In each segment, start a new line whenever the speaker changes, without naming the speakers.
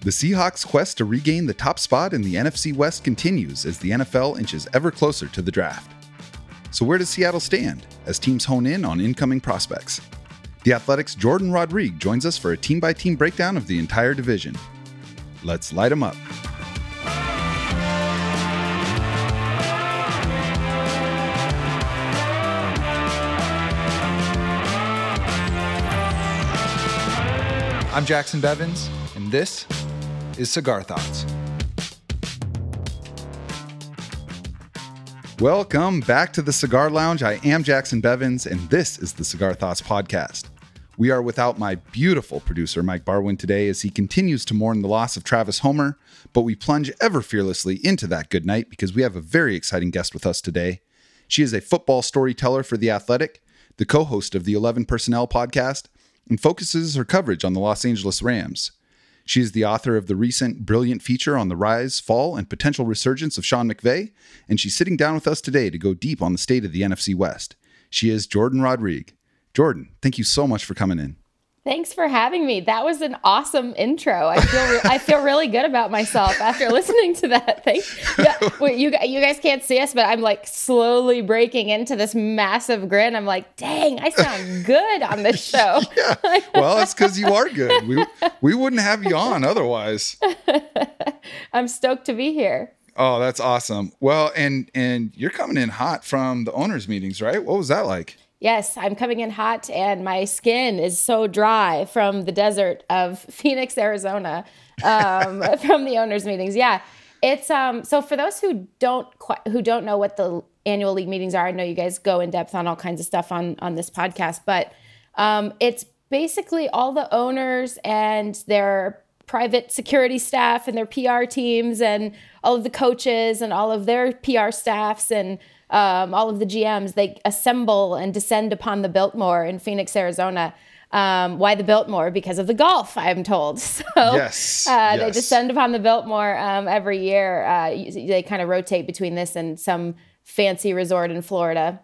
The Seahawks' quest to regain the top spot in the NFC West continues as the NFL inches ever closer to the draft. So, where does Seattle stand as teams hone in on incoming prospects? The Athletic's Jourdan Rodrigue joins us for a team by team breakdown of the entire division. Let's light them up.
I'm Jacson Bevens, and this is Cigar Thoughts.
Welcome back to the Cigar Lounge. I am Jacson Bevens, and this is the Cigar Thoughts Podcast. We are without my beautiful producer, Mike Barwin, today as he continues to mourn the loss of Travis Homer, but we plunge ever fearlessly into that good night because we have a very exciting guest with us today. She is a football storyteller for The Athletic, the co host of the 11 Personnel podcast, and focuses her coverage on the Los Angeles Rams. She is the author of the recent brilliant feature on the rise, fall, and potential resurgence of Sean McVay, and she's sitting down with us today to go deep on the state of the NFC West. She is Jourdan Rodrigue. Jourdan, thank you so much for coming in.
Thanks for having me. That was an awesome intro. I feel re- I feel really good about myself after listening to that. Thank yeah, you you guys can't see us, but I'm like slowly breaking into this massive grin. I'm like, dang, I sound good on this show.
yeah. Well, it's because you are good. We we wouldn't have you on otherwise.
I'm stoked to be here.
Oh, that's awesome. Well, and and you're coming in hot from the owners' meetings, right? What was that like?
Yes, I'm coming in hot and my skin is so dry from the desert of Phoenix, Arizona, um, from the owners' meetings. Yeah. It's um so for those who don't quite, who don't know what the annual league meetings are, I know you guys go in depth on all kinds of stuff on on this podcast, but um, it's basically all the owners and their private security staff and their PR teams and all of the coaches and all of their PR staffs and um, all of the GMs, they assemble and descend upon the Biltmore in Phoenix, Arizona. Um, why the Biltmore? Because of the golf, I'm told. So
yes,
uh,
yes.
they descend upon the Biltmore um, every year. Uh, they kind of rotate between this and some fancy resort in Florida,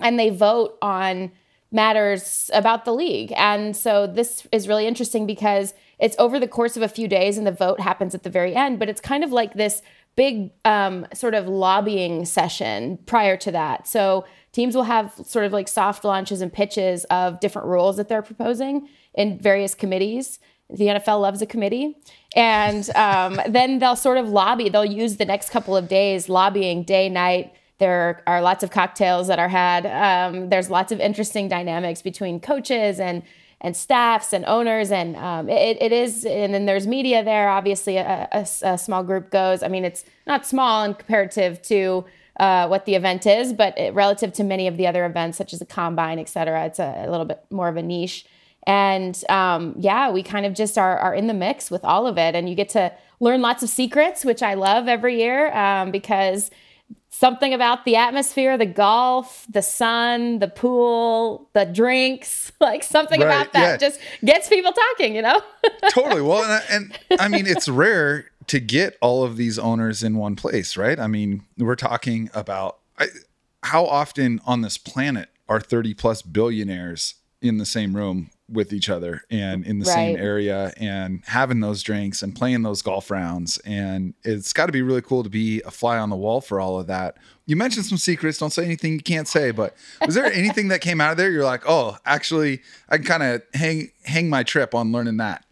and they vote on matters about the league. And so this is really interesting because it's over the course of a few days, and the vote happens at the very end. But it's kind of like this big um, sort of lobbying session prior to that. So teams will have sort of like soft launches and pitches of different rules that they're proposing in various committees. The NFL loves a committee. And um, then they'll sort of lobby, they'll use the next couple of days lobbying day, night. There are lots of cocktails that are had. Um, there's lots of interesting dynamics between coaches and and staffs and owners and um, it, it is and then there's media there obviously a, a, a, small group goes. I mean it's not small in comparative to uh, what the event is but it, relative to many of the other events such as the combine et cetera it's a, a little bit more of a niche. And um, yeah we kind of just are, are in the mix with all of it and you get to learn lots of secrets which i love every year um, because something about the atmosphere, the golf, the sun, the pool, the drinks, like something right, about that yeah. just gets people talking, you know?
totally. Well, and, and I mean, it's rare to get all of these owners in one place, right? I mean, we're talking about I, how often on this planet are 30 plus billionaires in the same room with each other and in the right. same area and having those drinks and playing those golf rounds. And it's got to be really cool to be a fly on the wall for all of that. You mentioned some secrets. Don't say anything you can't say, but was there anything that came out of there? You're like, oh, actually, I can kind of hang hang my trip on learning that.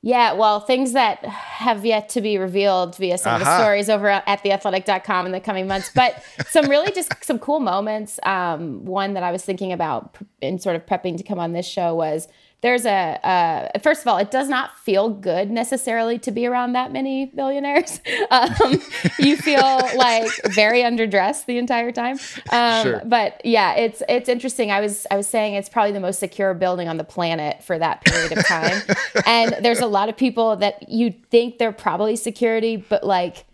Yeah, well, things that have yet to be revealed via some uh-huh. of the stories over at theathletic.com in the coming months, but some really just some cool moments. Um, one that I was thinking about in sort of prepping to come on this show was there's a uh, first of all, it does not feel good necessarily to be around that many billionaires. Um, you feel like very underdressed the entire time. Um, sure. But yeah, it's it's interesting. I was I was saying it's probably the most secure building on the planet for that period of time, and there's a lot of people that you think they're probably security, but like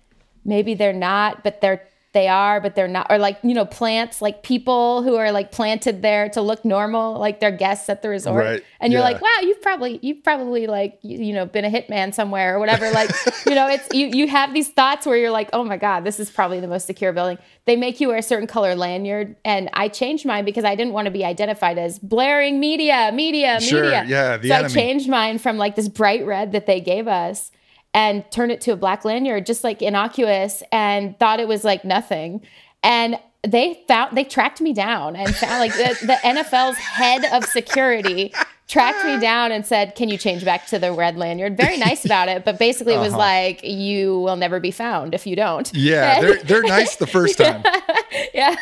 maybe they're not, but they're they are, but they're not, or like, you know, plants, like people who are like planted there to look normal, like they're guests at the resort. Right. And you're yeah. like, wow, you've probably, you've probably like, you, you, know, been a hitman somewhere or whatever. Like, you know, it's, you, you have these thoughts where you're like, oh my God, this is probably the most secure building. They make you wear a certain color lanyard. And I changed mine because I didn't want to be identified as blaring media, media,
sure,
media.
Yeah.
so enemy. I changed mine from like this bright red that they gave us and turned it to a black lanyard, just like innocuous, and thought it was like nothing. And they found they tracked me down and found like the, the NFL's head of security tracked me down and said, "Can you change back to the red lanyard?" Very nice about it, but basically it was like, "You will never be found if you don't."
Yeah,
And-
they're they're nice the first time.
yeah.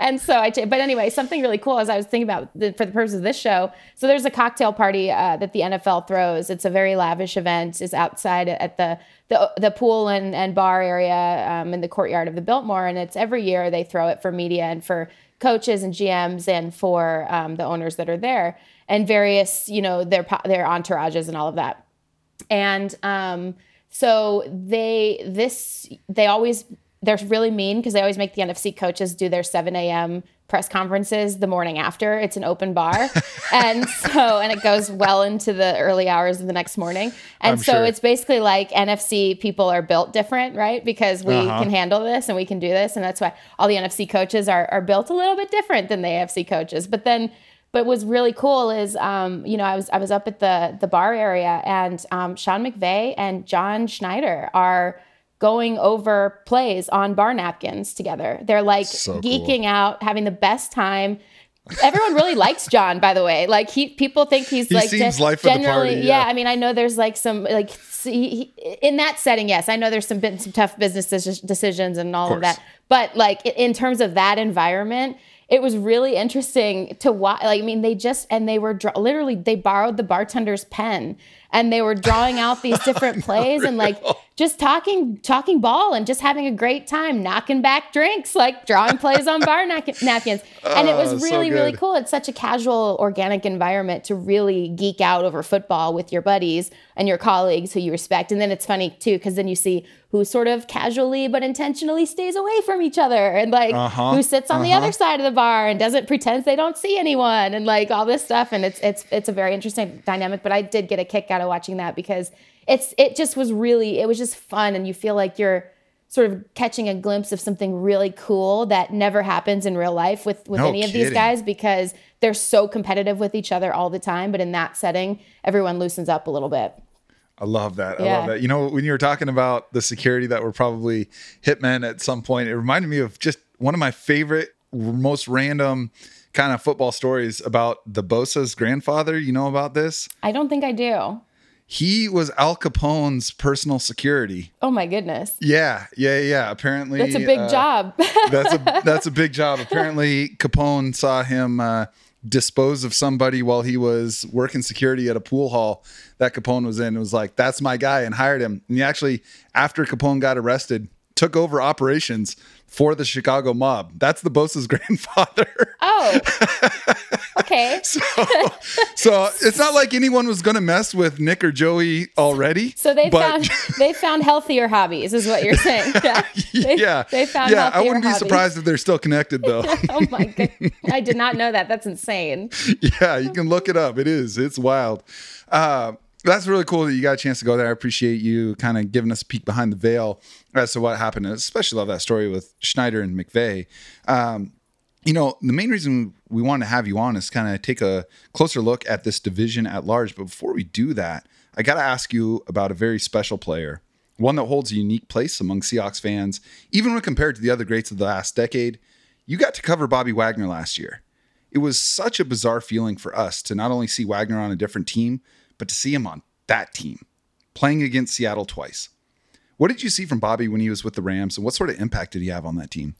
And so I, but anyway, something really cool as I was thinking about the, for the purpose of this show. So there's a cocktail party uh, that the NFL throws. It's a very lavish event. It's outside at the the, the pool and, and bar area um, in the courtyard of the Biltmore, and it's every year they throw it for media and for coaches and GMs and for um, the owners that are there and various you know their their entourages and all of that. And um, so they this they always they're really mean because they always make the NFC coaches do their 7 a.m. press conferences the morning after. It's an open bar, and so and it goes well into the early hours of the next morning. And
I'm
so
sure.
it's basically like NFC people are built different, right? Because we
Uh-huh.
can handle this and we can do this, and that's why all the NFC coaches are are built a little bit different than the AFC coaches. But then but what's really cool is um, you know I was I was up at the the bar area and um, Sean McVay and John Schneider are going over plays on bar napkins together. They're like
So cool.
geeking out, having the best time. Everyone really likes John, by the way. Like he, people think he's
He
like
seems
gen-
life of the
generally,
party, yeah.
I mean, I know there's like some like he, in that setting, yes, I know there's some been some tough business decisions and all of,
course.
that. But like in terms of that environment, it was really interesting to watch. Like, I mean, they just and they were draw- literally they borrowed the bartender's pen and they were drawing out these different plays and like just talking talking ball and just having a great time, knocking back drinks, like drawing plays on bar nap- napkins. And it
Oh,
was
so
really really cool. It's such a casual, organic environment to really geek out over football with your buddies and your colleagues who you respect. And then it's funny too because then you see who sort of casually but intentionally stays away from each other and like
Uh-huh,
who sits on the
uh-huh.
other side of the bar and doesn't pretend they don't see anyone and like all this stuff and it's it's it's a very interesting dynamic but I did get a kick out of watching that because it's it just was really it was just fun and you feel like you're sort of catching a glimpse of something really cool that never happens in real life with with
No
any of these guys because they're so competitive with each other all the time but in that setting everyone loosens up a little bit
I love that. I love that. You know, when you were talking about the security that were probably hitmen at some point, it reminded me of just one of my favorite, most random kind of football stories about the Bosa's grandfather. You know about this?
I don't think I do
He was Al Capone's personal security.
oh my goodness
Yeah, yeah, yeah. Apparently,
that's a big
uh,
job
that's a that's a big job. Apparently, Capone saw him uh, dispose of somebody while he was working security at a pool hall that Capone was in. It was like, "That's my guy," and hired him. And he actually, after Capone got arrested, took over operations for the Chicago mob. That's the boss's grandfather.
oh okay
so, so it's not like anyone was going to mess with Nick or Joey already.
So they
but-
found they found healthier hobbies, is what you're saying. Yeah, They-
yeah,
they found
yeah. I wouldn't be
hobbies.
surprised if they're still connected though.
Oh my god, I did not know that. That's insane.
yeah, you can look it up. It is. It's wild. Uh, that's really cool that you got a chance to go there. I appreciate you kind of giving us a peek behind the veil as to what happened. I especially love that story with Schneider and McVay. Um, you know, the main reason we wanted to have you on is kind of take a closer look at this division at large. But before we do that, I got to ask you about a very special player, one that holds a unique place among Seahawks fans, even when compared to the other greats of the last decade. You got to cover Bobby Wagner last year. It was such a bizarre feeling for us to not only see Wagner on a different team, but to see him on that team, playing against Seattle twice. What did you see from Bobby when he was with the Rams, and what sort of impact did he have on that team?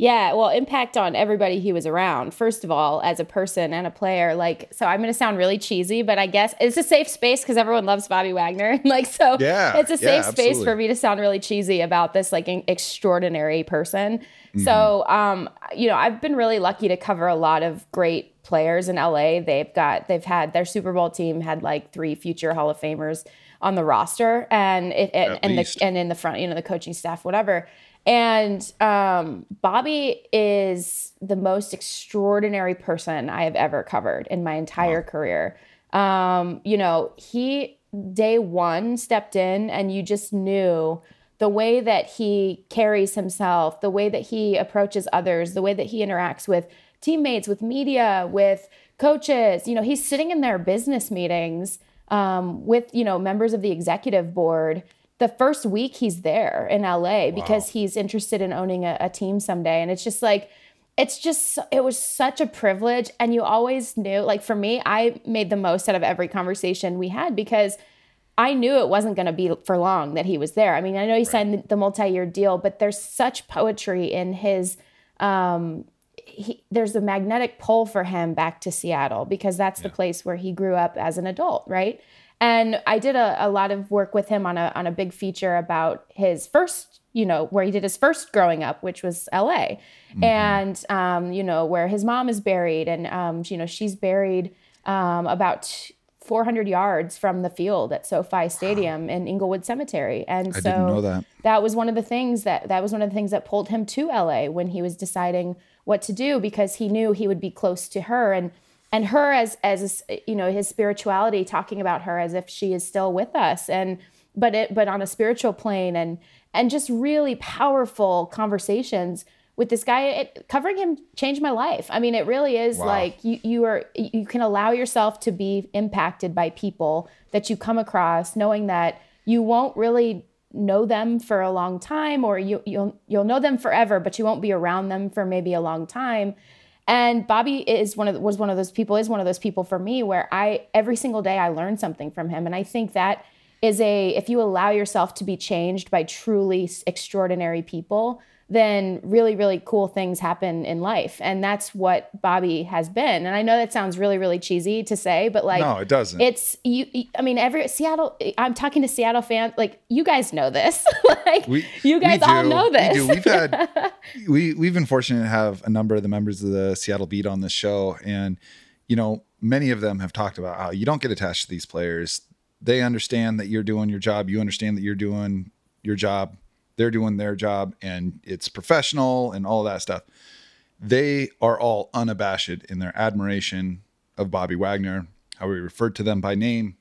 Yeah, well, impact on everybody he was around. First of all, as a person and a player, like so, I'm going to sound really cheesy, but I guess it's a safe space because everyone loves Bobby Wagner. like so,
Yeah,
it's a
yeah,
safe space for me to sound really cheesy about this like an extraordinary person.
Mm-hmm.
So, um, you know, I've been really lucky to cover a lot of great players in LA. They've got they've had their Super Bowl team had like three future Hall of Famers on the roster, and it and, and
least.
the and in the front, you know, the coaching staff, whatever. And um, Bobby is the most extraordinary person I have ever covered in my entire career. Um, you know, he day one stepped in, and you just knew the way that he carries himself, the way that he approaches others, the way that he interacts with teammates, with media, with coaches. You know, he's sitting in their business meetings um, with you know members of the executive board the first week he's there in LA because he's interested in owning a, a team someday. And it's just like, it's just it was such a privilege. And you always knew like for me i made the most out of every conversation we had because i knew it wasn't going to be for long that he was there. I mean i know he signed the multi-year deal but there's such poetry in his um he, there's a magnetic pull for him back to seattle because that's the place where he grew up as an adult right and i did a, a lot of work with him on a on a big feature about his first you know where he did his first growing up which was la and um, you know where his mom is buried and um, you know she's buried um, about 400 yards from the field at SoFi Stadium in Inglewood Cemetery. And so
didn't know that.
that was one of the things that that was one of the things that pulled him to LA when he was deciding what to do because he knew he would be close to her and and her as as you know his spirituality talking about her as if she is still with us and but it but on a spiritual plane and and just really powerful conversations with this guy. It, covering him changed my life. I mean it really is
Wow.
like you you are you can allow yourself to be impacted by people that you come across knowing that you won't really know them for a long time or you you'll you'll know them forever but you won't be around them for maybe a long time and Bobby is one of the, was one of those people is one of those people for me where I every single day I learn something from him. And I think that is a if you allow yourself to be changed by truly extraordinary people then really really cool things happen in life and that's what Bobby has been and I know that sounds really really cheesy to say but like
No, it doesn't.
it's you I mean every Seattle I'm talking to Seattle fans like you guys know this like
We-
you guys all know this
We do. We've had we we've been fortunate to have a number of the members of the Seattle Beat on this show, and you know many of them have talked about how you don't get attached to these players. They understand that you're doing your job. You understand that you're doing your job. They're doing their job, and it's professional and all that stuff. They are all unabashed in their admiration of Bobby Wagner, how we referred to them by name,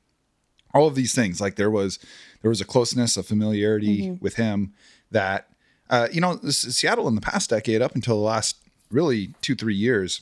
all of these things like there was there was a closeness a familiarity with him that uh, you know seattle in the past decade up until the last really two three years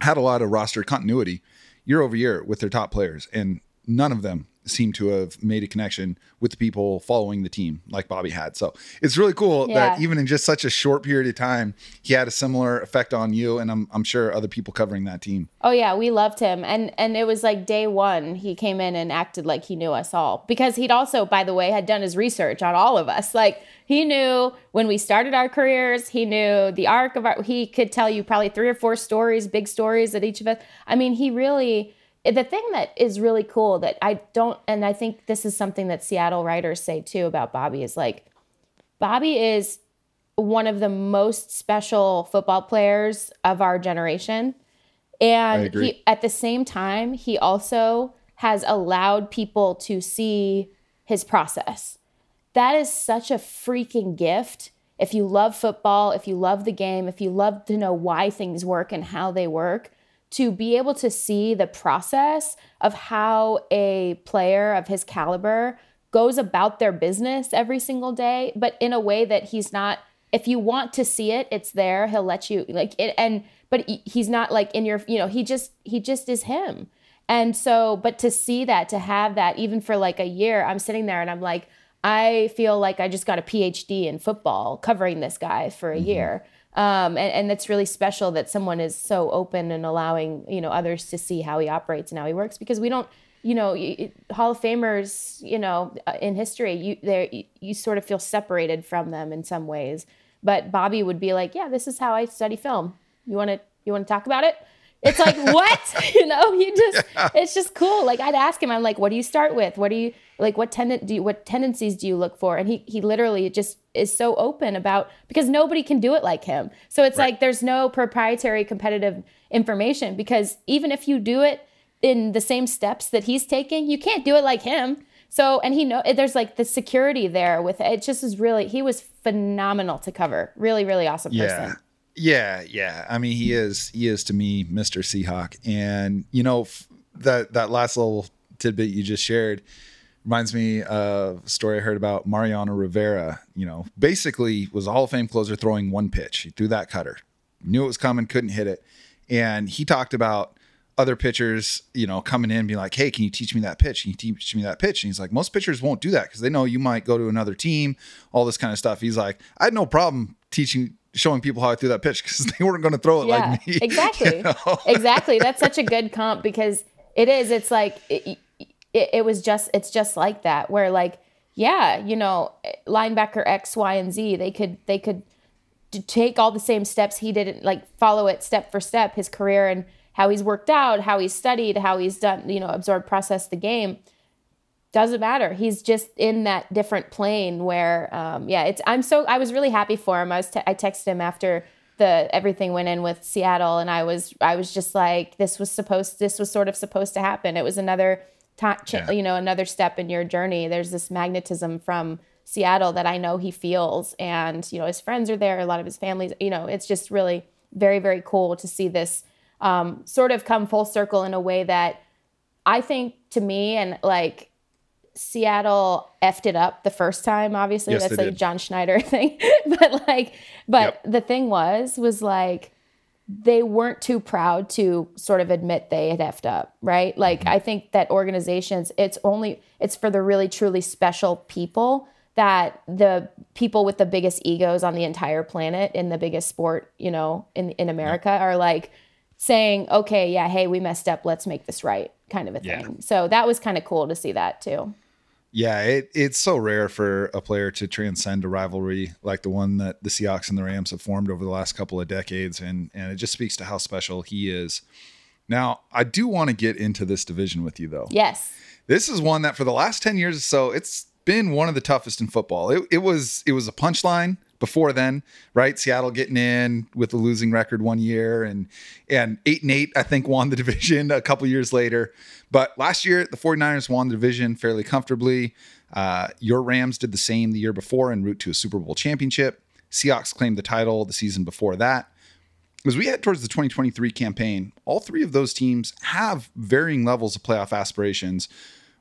had a lot of roster continuity year over year with their top players and none of them seem to have made a connection with the people following the team like bobby had so it's really cool that even in just such a short period of time he had a similar effect on you and i'm, I'm sure other people covering that team
Oh yeah, we loved him, and and it was like day one he came in and acted like he knew us all because he'd also, by the way, had done his research on all of us. Like he knew when we started our careers, he knew the arc of our. He could tell you probably three or four stories, big stories that each of us. I mean, he really. The thing that is really cool that I don't, and I think this is something that Seattle writers say too about Bobby is like, Bobby is one of the most special football players of our generation. And he at the same time, he also has allowed people to see his process. That is such a freaking gift. If you love football, if you love the game, if you love to know why things work and how they work, to be able to see the process of how a player of his caliber goes about their business every single day, but in a way that he's not if you want to see it, it's there. He'll let you like it and but he's not like in your you know, he just he just is him. And so, but to see that, to have that, even for like a year, I'm sitting there and I'm like, I feel like I just got a PhD in football covering this guy for a mm-hmm. year. Um, and, and it's really special that someone is so open and allowing, you know, others to see how he operates and how he works because we don't, you know, y- Hall of Famers, you know, uh, in history, you there you, you sort of feel separated from them in some ways. But Bobby would be like, "Yeah, this is how I study film. You want to you want to talk about it?" It's like what you know. You just it's just cool. Like I'd ask him, I'm like, "What do you start with? What do you like? What tendent do you what tendencies do you look for?" And he he literally just is so open about because nobody can do it like him. So it's like there's no proprietary competitive information because even if you do it in the same steps that he's taking, you can't do it like him. So, and he know there's like the security there with it. Just is really, he was phenomenal to cover. Really, really awesome
Yeah.
person.
Yeah, yeah. I mean, he is he is to me Mr. Seahawk. And you know, f- that that last little tidbit you just shared reminds me of a story I heard about Mariano Rivera, you know, basically was a Hall of Fame closer throwing one pitch. He threw that cutter. Knew it was coming, couldn't hit it. And he talked about other pitchers, you know, coming in and being like, "Hey, can you teach me that pitch? Can you teach me that pitch?" And he's like, "Most pitchers won't do that because they know you might go to another team, all this kind of stuff." He's like, "I had no problem teaching." Showing people how I threw that pitch because they weren't going to throw it
yeah,
like me.
exactly,
you know?
exactly. That's such a good comp because it is. It's like it, it, it was just. It's just like that. Where like, yeah, you know, linebacker X, Y, and Z. They could. They could take all the same steps he didn't Like follow it step for step. His career and how he's worked out, how he's studied, how he's done. You know, absorbed, processed the game doesn't matter. He's just in that different plane where, um, yeah, it's. I'm so. I was really happy for him. I was. Te- I texted him after the everything went in with Seattle, and I was. I was just like, this was supposed. This was sort of supposed to happen. It was another, t-
Yeah.
you know, another step in your journey. There's this magnetism from Seattle that I know he feels, and you know, his friends are there. A lot of his families. You know, it's just really very, very cool to see this um, sort of come full circle in a way that I think to me and like Seattle effed it up the first time. Obviously,
Yes,
that's a
did.
John Schneider thing. but like, but
Yep.
the thing was, was like they weren't too proud to sort of admit they had effed up, right? Like,
Mm-hmm.
I think that organizations, it's only it's for the really truly special people that the people with the biggest egos on the entire planet in the biggest sport, you know, in in America are like saying, okay, yeah, hey, we messed up, let's make this right, kind of a
Yeah.
thing. So that was kind of cool to see that too.
Yeah, it, it's so rare for a player to transcend a rivalry like the one that the Seahawks and the Rams have formed over the last couple of decades, and and it just speaks to how special he is. Now, I do want to get into this division with you, though.
Yes.
This is one that for the last ten years or so, it's been one of the toughest in football. It, it was it was a punchline before then, right? Seattle getting in with a losing record one year, and and eight and eight, I think, won the division a couple years later. But last year, the 49ers won the division fairly comfortably. Uh, your Rams did the same the year before en route to a Super Bowl championship. Seahawks claimed the title the season before that. As we head towards the 2023 campaign, all three of those teams have varying levels of playoff aspirations,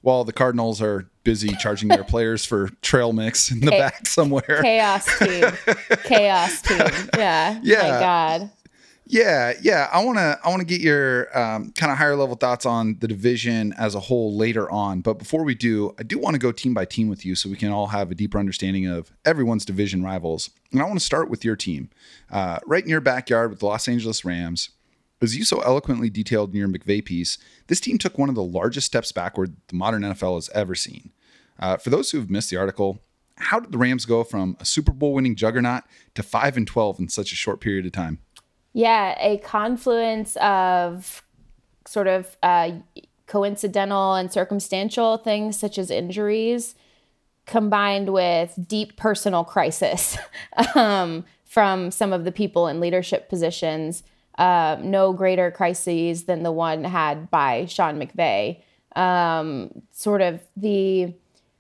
while the Cardinals are busy charging their players for trail mix in the back somewhere.
Chaos team. Chaos team. Yeah.
Yeah.
My God.
Yeah, yeah. I want to I want to get your um, kind of higher level thoughts on the division as a whole later on. But before we do, I do want to go team by team with you so we can all have a deeper understanding of everyone's division rivals. And I want to start with your team, uh, right in your backyard with the Los Angeles Rams. As you so eloquently detailed in your McVay piece, this team took one of the largest steps backward the modern NFL has ever seen. Uh, for those who have missed the article, how did the Rams go from a Super Bowl winning juggernaut to five and twelve in such a short period of time?
Yeah, a confluence of sort of uh, coincidental and circumstantial things such as injuries combined with deep personal crisis um, from some of the people in leadership positions. Uh, no greater crises than the one had by Sean McVay. Um, sort of the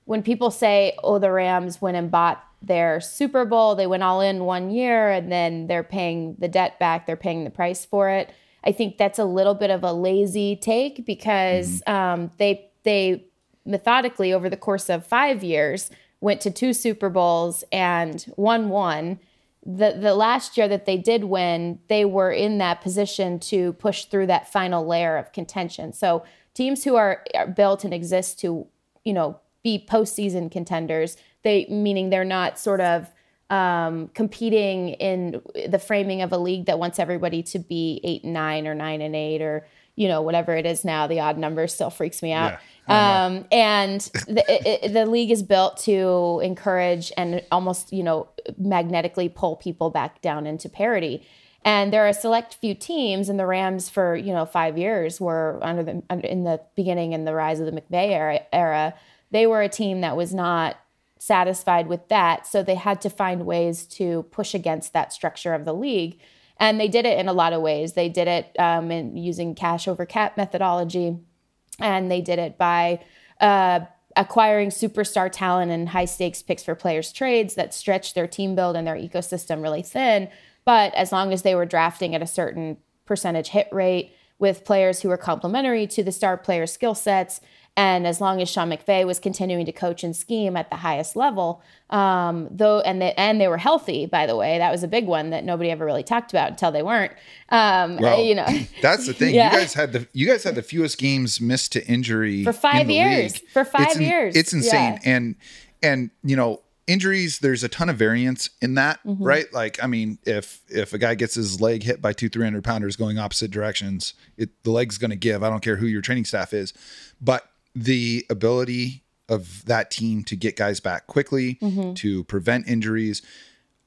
when people say, "Oh, the Rams went and bought their Super Bowl, they went all in one year, and then they're paying the debt back, they're paying the price for it." I think that's a little bit of a lazy take because um, they they methodically over the course of five years went to two Super Bowls and won one. The the last year that they did win, they were in that position to push through that final layer of contention. So teams who are, are built and exist to, you know, be postseason contenders, they meaning they're not sort of um, competing in the framing of a league that wants everybody to be eight and nine or nine and eight or you know whatever it is now. The odd number still freaks me out. Um, and the, it, it- the league is built to encourage and almost you know magnetically pull people back down into parity. And there are a select few teams, and the Rams for you know five years were under the under, in the beginning and the rise of the McVay era, era. They were a team that was not satisfied with that, so they had to find ways to push against that structure of the league, and they did it in a lot of ways. They did it um, in using cash over cap methodology, and they did it by uh, acquiring superstar talent and high stakes picks for players trades that stretched their team build and their ecosystem really thin. But as long as they were drafting at a certain percentage hit rate with players who were complementary to the star player skill sets And as long as Sean McVay was continuing to coach and scheme at the highest level, um, though, and they, and they were healthy, by the way, that was a big one that nobody ever really talked about until they weren't. Um, well, you know,
that's the thing. Yeah. You guys had the you guys had the fewest games missed to injury
for five years.
League.
For five
it's
years,
it's insane. Yeah. And and you know injuries there's a ton of variance in that mm-hmm. right like i mean if if a guy gets his leg hit by two 300 pounders going opposite directions it the leg's going to give i don't care who your training staff is but the ability of that team to get guys back quickly, mm-hmm. to prevent injuries.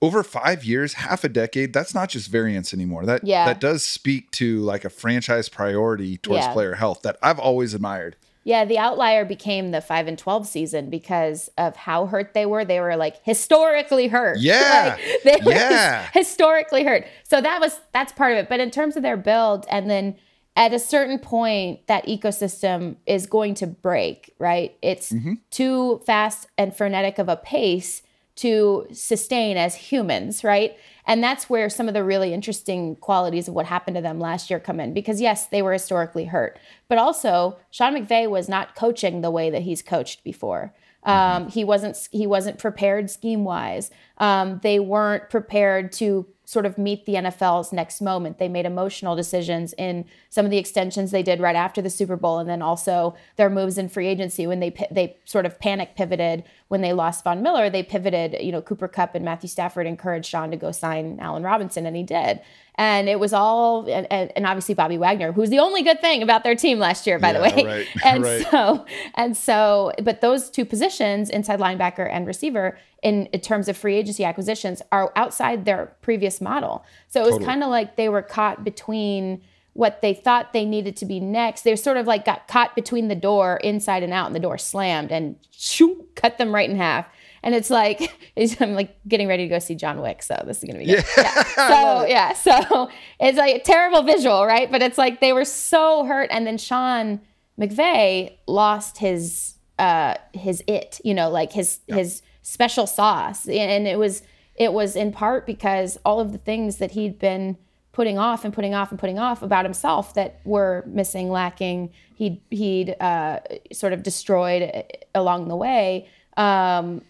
Over five years, half a decade, that's not just variance anymore. That yeah. that does speak to like a franchise priority towards yeah. player health that I've always admired.
Yeah, the outlier became the five and twelve season because of how hurt they were. They were like historically hurt.
Yeah,
like, they were yeah. historically hurt. So that was that's part of it. But in terms of their build, and then at a certain point that ecosystem is going to break right? It's mm-hmm. too fast and frenetic of a pace to sustain as humans right? And that's where some of the really interesting qualities of what happened to them last year come in because yes they were historically hurt. But also sean mcvay was not coaching the way that he's coached before. Mm-hmm. um, he wasn't he wasn't prepared scheme wise um, they weren't prepared to sort of meet the NFL's next moment. They made emotional decisions in some of the extensions they did right after the Super Bowl, and then also their moves in free agency when they they sort of panic pivoted when they lost Von Miller. They pivoted, you know, Cooper Kupp and Matthew Stafford encouraged Sean to go sign Allen Robinson, and he did. And it was all, and, and obviously Bobby Wagner, who's the only good thing about their team last year, by yeah, the way.
Right,
and
right.
so, and so, but those two positions, inside linebacker and receiver, in, in terms of free agency acquisitions, are outside their previous model. So it was totally. kind of like they were caught between what they thought they needed to be next. They sort of like got caught between the door inside and out, and the door slammed and shoo, cut them right in half and it's like it's, I'm like getting ready to go see John Wick, so this is gonna be good. Yeah. yeah. So yeah, so it's like a terrible visual, right? But it's like they were so hurt, and then Sean McVay lost his uh his it, you know, like his yeah. his special sauce, and it was it was in part because all of the things that he'd been putting off and putting off and putting off about himself that were missing, lacking. He'd he'd uh, sort of destroyed along the way. Um,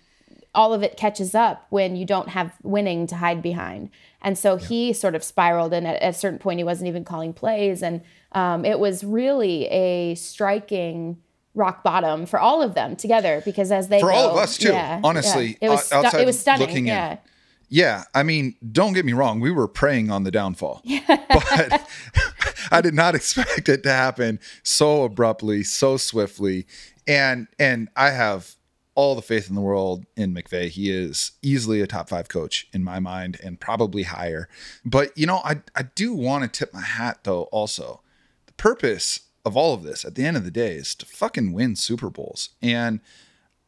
all of it catches up when you don't have winning to hide behind. And so yeah. he sort of spiraled, and at, at, a certain point, he wasn't even calling plays. And um, it was really a striking rock bottom for all of them together because as they
for
go,
all of us too, yeah, honestly,
yeah. it was stu- it was stunning. yeah. In,
yeah, I mean, don't get me wrong, we were praying on the downfall. but I did not expect it to happen so abruptly, so swiftly. And and I have all the faith in the world in McVay. He is easily a top five coach in my mind and probably higher. But, you know, I, I do want to tip my hat, though, also. The purpose of all of this at the end of the day is to fucking win Super Bowls. And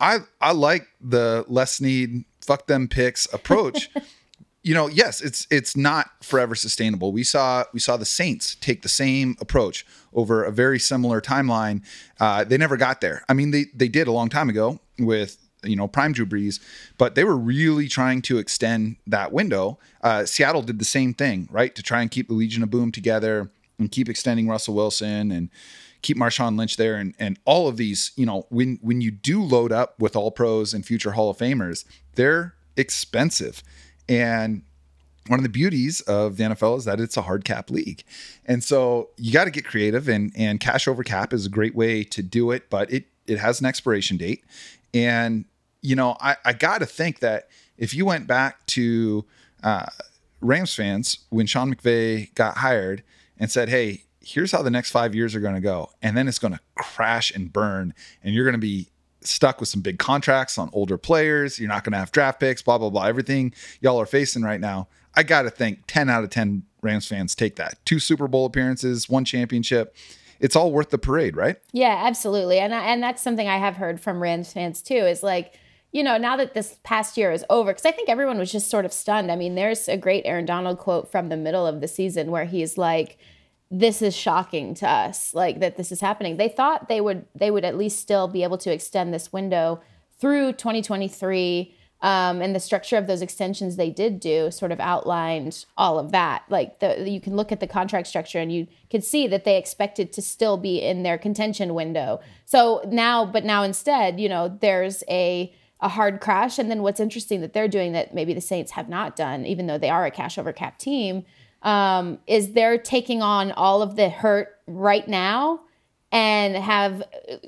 I I like the Les Snead fuck them picks approach. you know, yes, it's it's not forever sustainable. We saw we saw the Saints take the same approach over a very similar timeline. Uh, they never got there. I mean, they they did a long time ago with you know prime Drew Brees, but they were really trying to extend that window. Uh, Seattle did the same thing, right, to try and keep the Legion of Boom together and keep extending Russell Wilson and keep Marshawn Lynch there and and all of these. You know, when when you do load up with all pros and future Hall of Famers, they're expensive, and one of the beauties of the NFL is that it's a hard cap league. And so you got to get creative and and cash over cap is a great way to do it, but it it has an expiration date and, you know, I, I got to think that if you went back to uh, Rams fans when Sean McVay got hired and said, hey, here's how the next five years are going to go, and then it's going to crash and burn, and you're going to be stuck with some big contracts on older players. You're not going to have draft picks, blah, blah, blah. Everything y'all are facing right now. I got to think 10 out of 10 Rams fans take that. Two Super Bowl appearances, one championship it's all worth the parade, right?
Yeah, absolutely. And and that's something I have heard from Rams fans too. Is like you know, now that this past year is over, because I think everyone was just sort of stunned. I mean, there's a great Aaron Donald quote from the middle of the season where he's like, "This is shocking to us, like that this is happening." They thought they would they would at least still be able to extend this window through 2023 um, and the structure of those extensions they did do sort of outlined all of that. Like the you can look at the contract structure and you can see that they expected to still be in their contention window. So now, but now instead, you know, there's a a hard crash. And then what's interesting that they're doing that maybe the Saints have not done, even though they are a cash over cap team, um, is they're taking on all of the hurt right now and have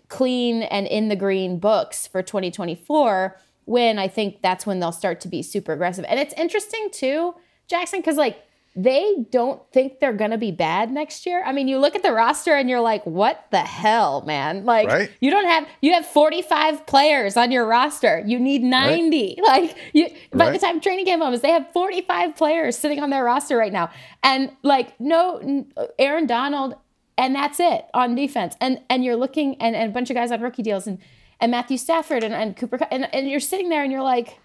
clean and in the green books for 2024 when I think that's when they'll start to be super aggressive. And it's interesting too, Jackson, because like they don't think they're going to be bad next year. I mean, you look at the roster and you're like, what the hell, man? Like, right? you don't have, you have 45 players on your roster. You need 90. Right? Like, you, by right. the time training camp comes, they have 45 players sitting on their roster right now. And like, no, Aaron Donald, and that's it on defense. And, and you're looking, and, and a bunch of guys on rookie deals, and, and Matthew Stafford and, and Cooper, and, and you're sitting there and you're like,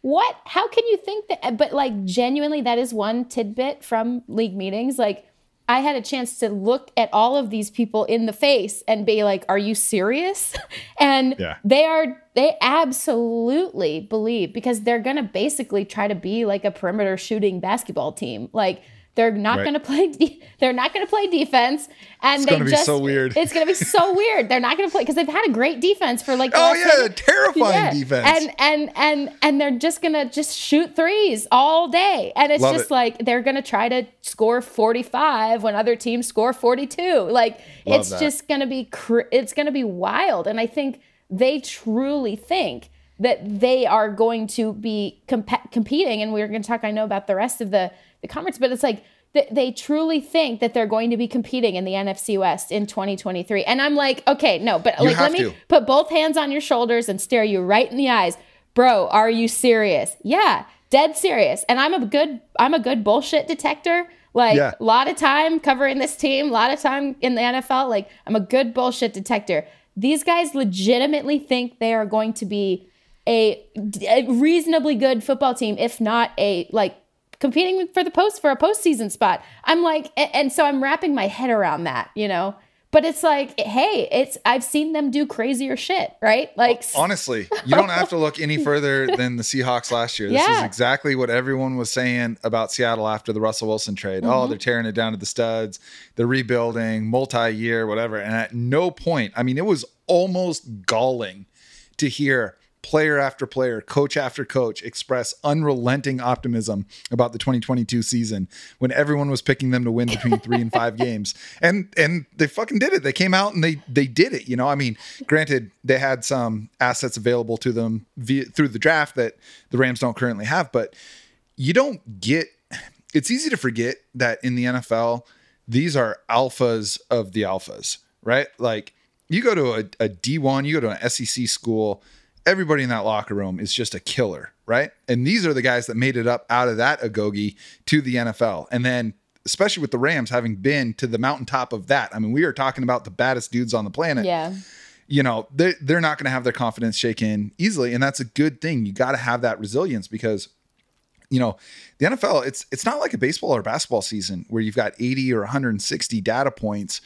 what? How can you think that but like genuinely that is one tidbit from league meetings? Like i had a chance to look at all of these people in the face and be like are you serious? And yeah. they are they absolutely believe because they're going to basically try to be like a perimeter shooting basketball team. Like they're not right. going to play. De- they're not going to play defense, and
it's
they
just. so weird.
It's going to be so weird. They're not going to play because they've had a great defense for like.
oh yeah, terrifying yeah. defense.
And and and and they're just going to just shoot threes all day, and it's Love just it. like they're going to try to score forty five when other teams score forty two. Like Love it's that. just going to be cr- it's going to be wild, and I think they truly think that they are going to be comp- competing, and we're going to talk. I know about the rest of the the conference, but it's like th- they truly think that they're going to be competing in the NFC West in 2023. And I'm like, okay, no, but
you
like, let me
to.
put both hands on your shoulders and stare you right in the eyes. Bro, are you serious? Yeah, dead serious. And I'm a good, I'm a good bullshit detector. Like a yeah. lot of time covering this team, a lot of time in the NFL. Like I'm a good bullshit detector. These guys legitimately think they are going to be a, a reasonably good football team, if not a like competing for the post for a postseason spot. I'm like, and, and so I'm wrapping my head around that, you know. But it's like, hey, it's I've seen them do crazier shit, right? Like
honestly, you don't have to look any further than the Seahawks last year. This yeah. is exactly what everyone was saying about Seattle after the Russell Wilson trade. Oh, mm-hmm. Oh, they're tearing it down to the studs, they're rebuilding, multi-year, whatever. And at no point, I mean, it was almost galling to hear player after player, coach after coach express unrelenting optimism about the 2022 season when everyone was picking them to win between 3 and 5 games. And and they fucking did it. They came out and they they did it, you know? I mean, granted they had some assets available to them via through the draft that the Rams don't currently have, but you don't get it's easy to forget that in the NFL these are alphas of the alphas, right? Like you go to a a D1, you go to an SEC school, everybody in that locker room is just a killer, right? And these are the guys that made it up out of that agoge to the NFL. And then especially with the Rams having been to the mountaintop of that. I mean, we are talking about the baddest dudes on the planet.
Yeah.
You know, they're, they're not going to have their confidence shaken easily. And that's a good thing. You got to have that resilience because, you know, the NFL, it's it's not like a baseball or basketball season where you've got 80 or 160 data points.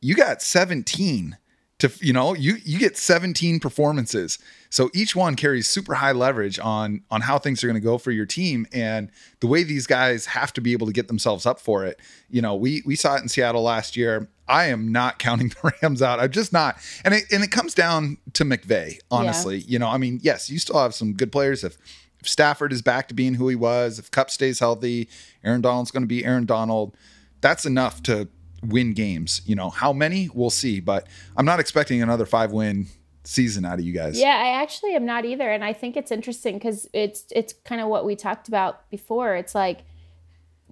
You got 17 to you know you you get 17 performances. So each one carries super high leverage on on how things are going to go for your team and the way these guys have to be able to get themselves up for it. You know we we saw it in Seattle last year. I am not counting the Rams out. I'm just not. And it and it comes down to McVay honestly. Yeah. you know I mean yes you still have some good players. If if Stafford is back to being who he was if Kupp stays healthy Aaron Donald's going to be Aaron Donald that's enough to win games. You know, how many we'll see, but I'm not expecting another five win season out of you guys.
Yeah, I actually am not either, and I think it's interesting because it's it's kind of what we talked about before. It's like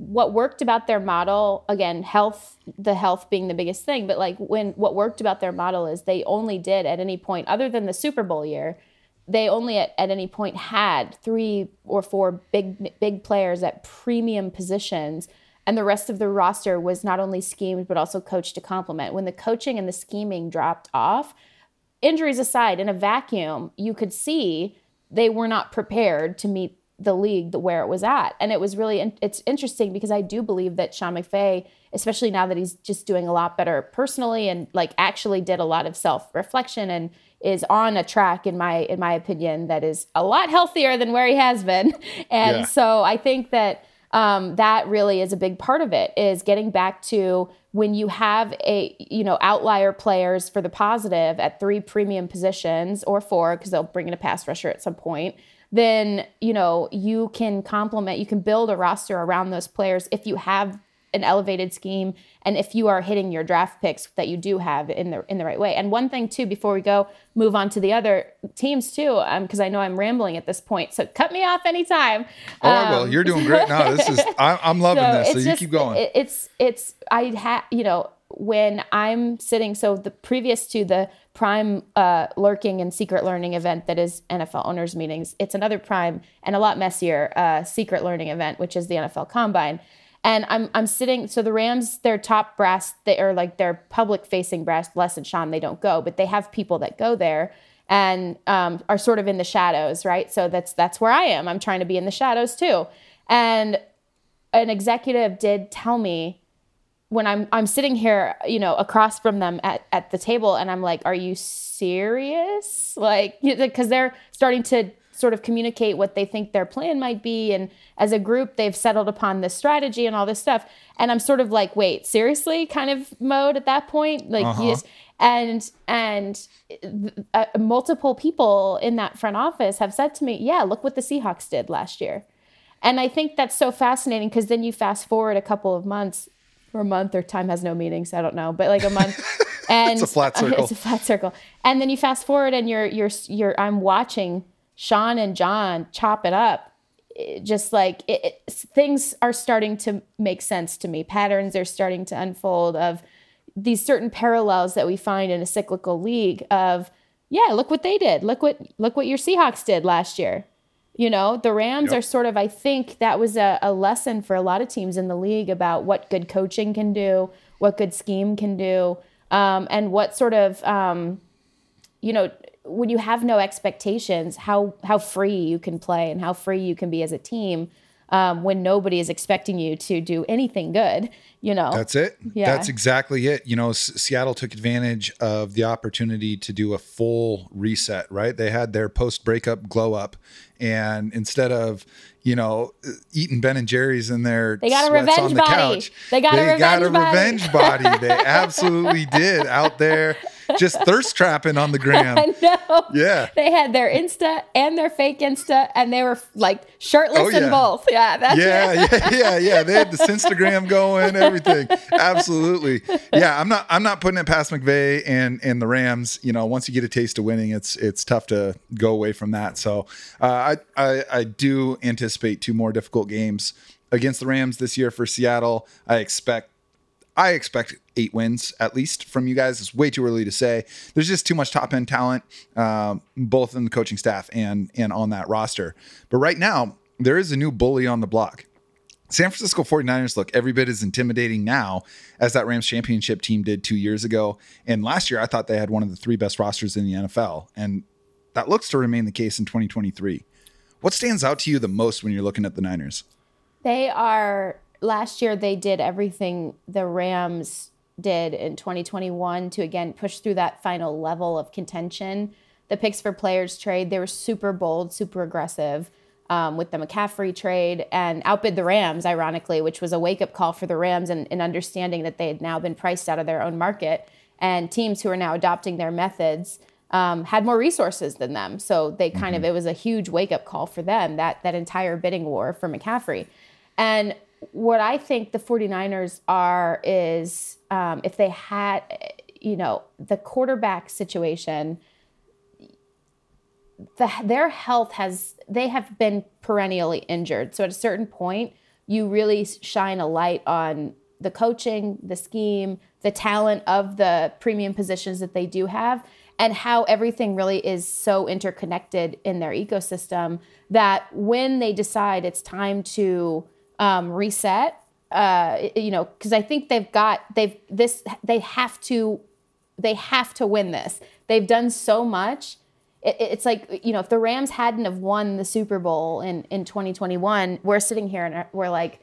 what worked about their model again health the health being the biggest thing but like when what worked about their model is they only did at any point other than the super bowl year they only at, at any point had three or four big big players at premium positions and the rest of the roster was not only schemed but also coached to complement. When the coaching and the scheming dropped off, injuries aside, in a vacuum, you could see they were not prepared to meet the league where it was at. And it was really it's interesting because I do believe that Sean McVay, especially now that he's just doing a lot better personally and like actually did a lot of self-reflection and is on a track in my in my opinion that is a lot healthier than where he has been. And yeah. so I think that um, that really is a big part of it is getting back to when you have a you know outlier players for the positive at three premium positions or four because they'll bring in a pass rusher at some point then you know you can complement you can build a roster around those players if you have an elevated scheme and if you are hitting your draft picks that you do have in the in the right way. And one thing too before we go move on to the other teams too because um, I know I'm rambling at this point. So cut me off anytime.
Oh, um, well, you're doing great now. This is I, am loving so this. So you just, keep going.
It, it's it's I have you know when I'm sitting so the previous to the prime uh, lurking and secret learning event that is NFL owners meetings, it's another prime and a lot messier uh, secret learning event, which is the NFL Combine. And I'm I'm sitting. So the Rams, their top brass, they are like their public facing brass. Les and Sean, they don't go, but they have people that go there and um, are sort of in the shadows, right? So that's that's where I am. I'm trying to be in the shadows too. And an executive did tell me when I'm I'm sitting here, you know, across from them at, at the table, and I'm like, "Are you serious?" Like, because they're starting to sort of communicate what they think their plan might be. And as a group, they've settled upon this strategy and all this stuff. And I'm sort of like, wait, seriously, kind of mode at that point. Like, uh-huh. yes. And and uh, multiple people in that front office have said to me, yeah, look what the Seahawks did last year. And I think that's so fascinating because then you fast forward a couple of months or a month or time has no meaning, so I don't know, but like a month.
And it's a flat circle.
It's a flat circle. And then you fast forward and you're you're you're I'm watching Sean and John chop it up, it just like it, it, things are starting to make sense to me. Patterns are starting to unfold of these certain parallels that we find in a cyclical league of yeah, look what they did. Look what look what your Seahawks did last year. You know, the Rams yep. are sort of, I think that was a, a lesson for a lot of teams in the league about what good coaching can do, what good scheme can do, um, and what sort of, um, you know, when you have no expectations, how how free you can play and how free you can be as a team um, when nobody is expecting you to do anything good. You know,
that's it. Yeah. That's exactly it. You know, S- Seattle took advantage of the opportunity to do a full reset. Right? They had their post breakup glow up, and instead of you know, eating Ben and Jerry's in their
they got a revenge the body. couch. They got they a revenge got a
body. revenge body. They absolutely did out there just thirst trapping on the gram. I know. Yeah.
They had their Insta and their fake Insta, and they were like shirtless oh, yeah. in both. Yeah.
That's yeah, yeah, yeah, yeah. They had this Instagram going, everything. Absolutely. Yeah. I'm not. I'm not putting it past McVay and and the Rams. You know, once you get a taste of winning, it's it's tough to go away from that. So uh, I, I I do anticipate two more difficult games against the Rams this year for Seattle. I expect I expect eight wins at least from you guys. It's way too early to say. There's just too much top end talent, um, both in the coaching staff and and on that roster. But right now, there is a new bully on the block. San Francisco 49ers look every bit as intimidating now as that Rams championship team did two years ago. And last year, I thought they had one of the three best rosters in the NFL. And that looks to remain the case in 2023. What stands out to you the most when you're looking at the Niners?
They are last year they did everything the Rams did in 2021 to again push through that final level of contention. The picks for players trade, they were super bold, super aggressive um, with the McCaffrey trade and outbid the Rams, ironically, which was a wake up call for the Rams and, and understanding that they had now been priced out of their own market. And teams who are now adopting their methods um, had more resources than them. So they kind mm-hmm. of, it was a huge wake up call for them, that, that entire bidding war for McCaffrey. And what I think the 49ers are is um, if they had, you know, the quarterback situation, the, their health has, they have been perennially injured. So at a certain point, you really shine a light on the coaching, the scheme, the talent of the premium positions that they do have, and how everything really is so interconnected in their ecosystem that when they decide it's time to, um, reset. Uh, you know, because I think they've got they've this they have to they have to win this. They've done so much it, it's like you know if the Rams hadn't have won the Super Bowl in in 2021, we're sitting here and we're like,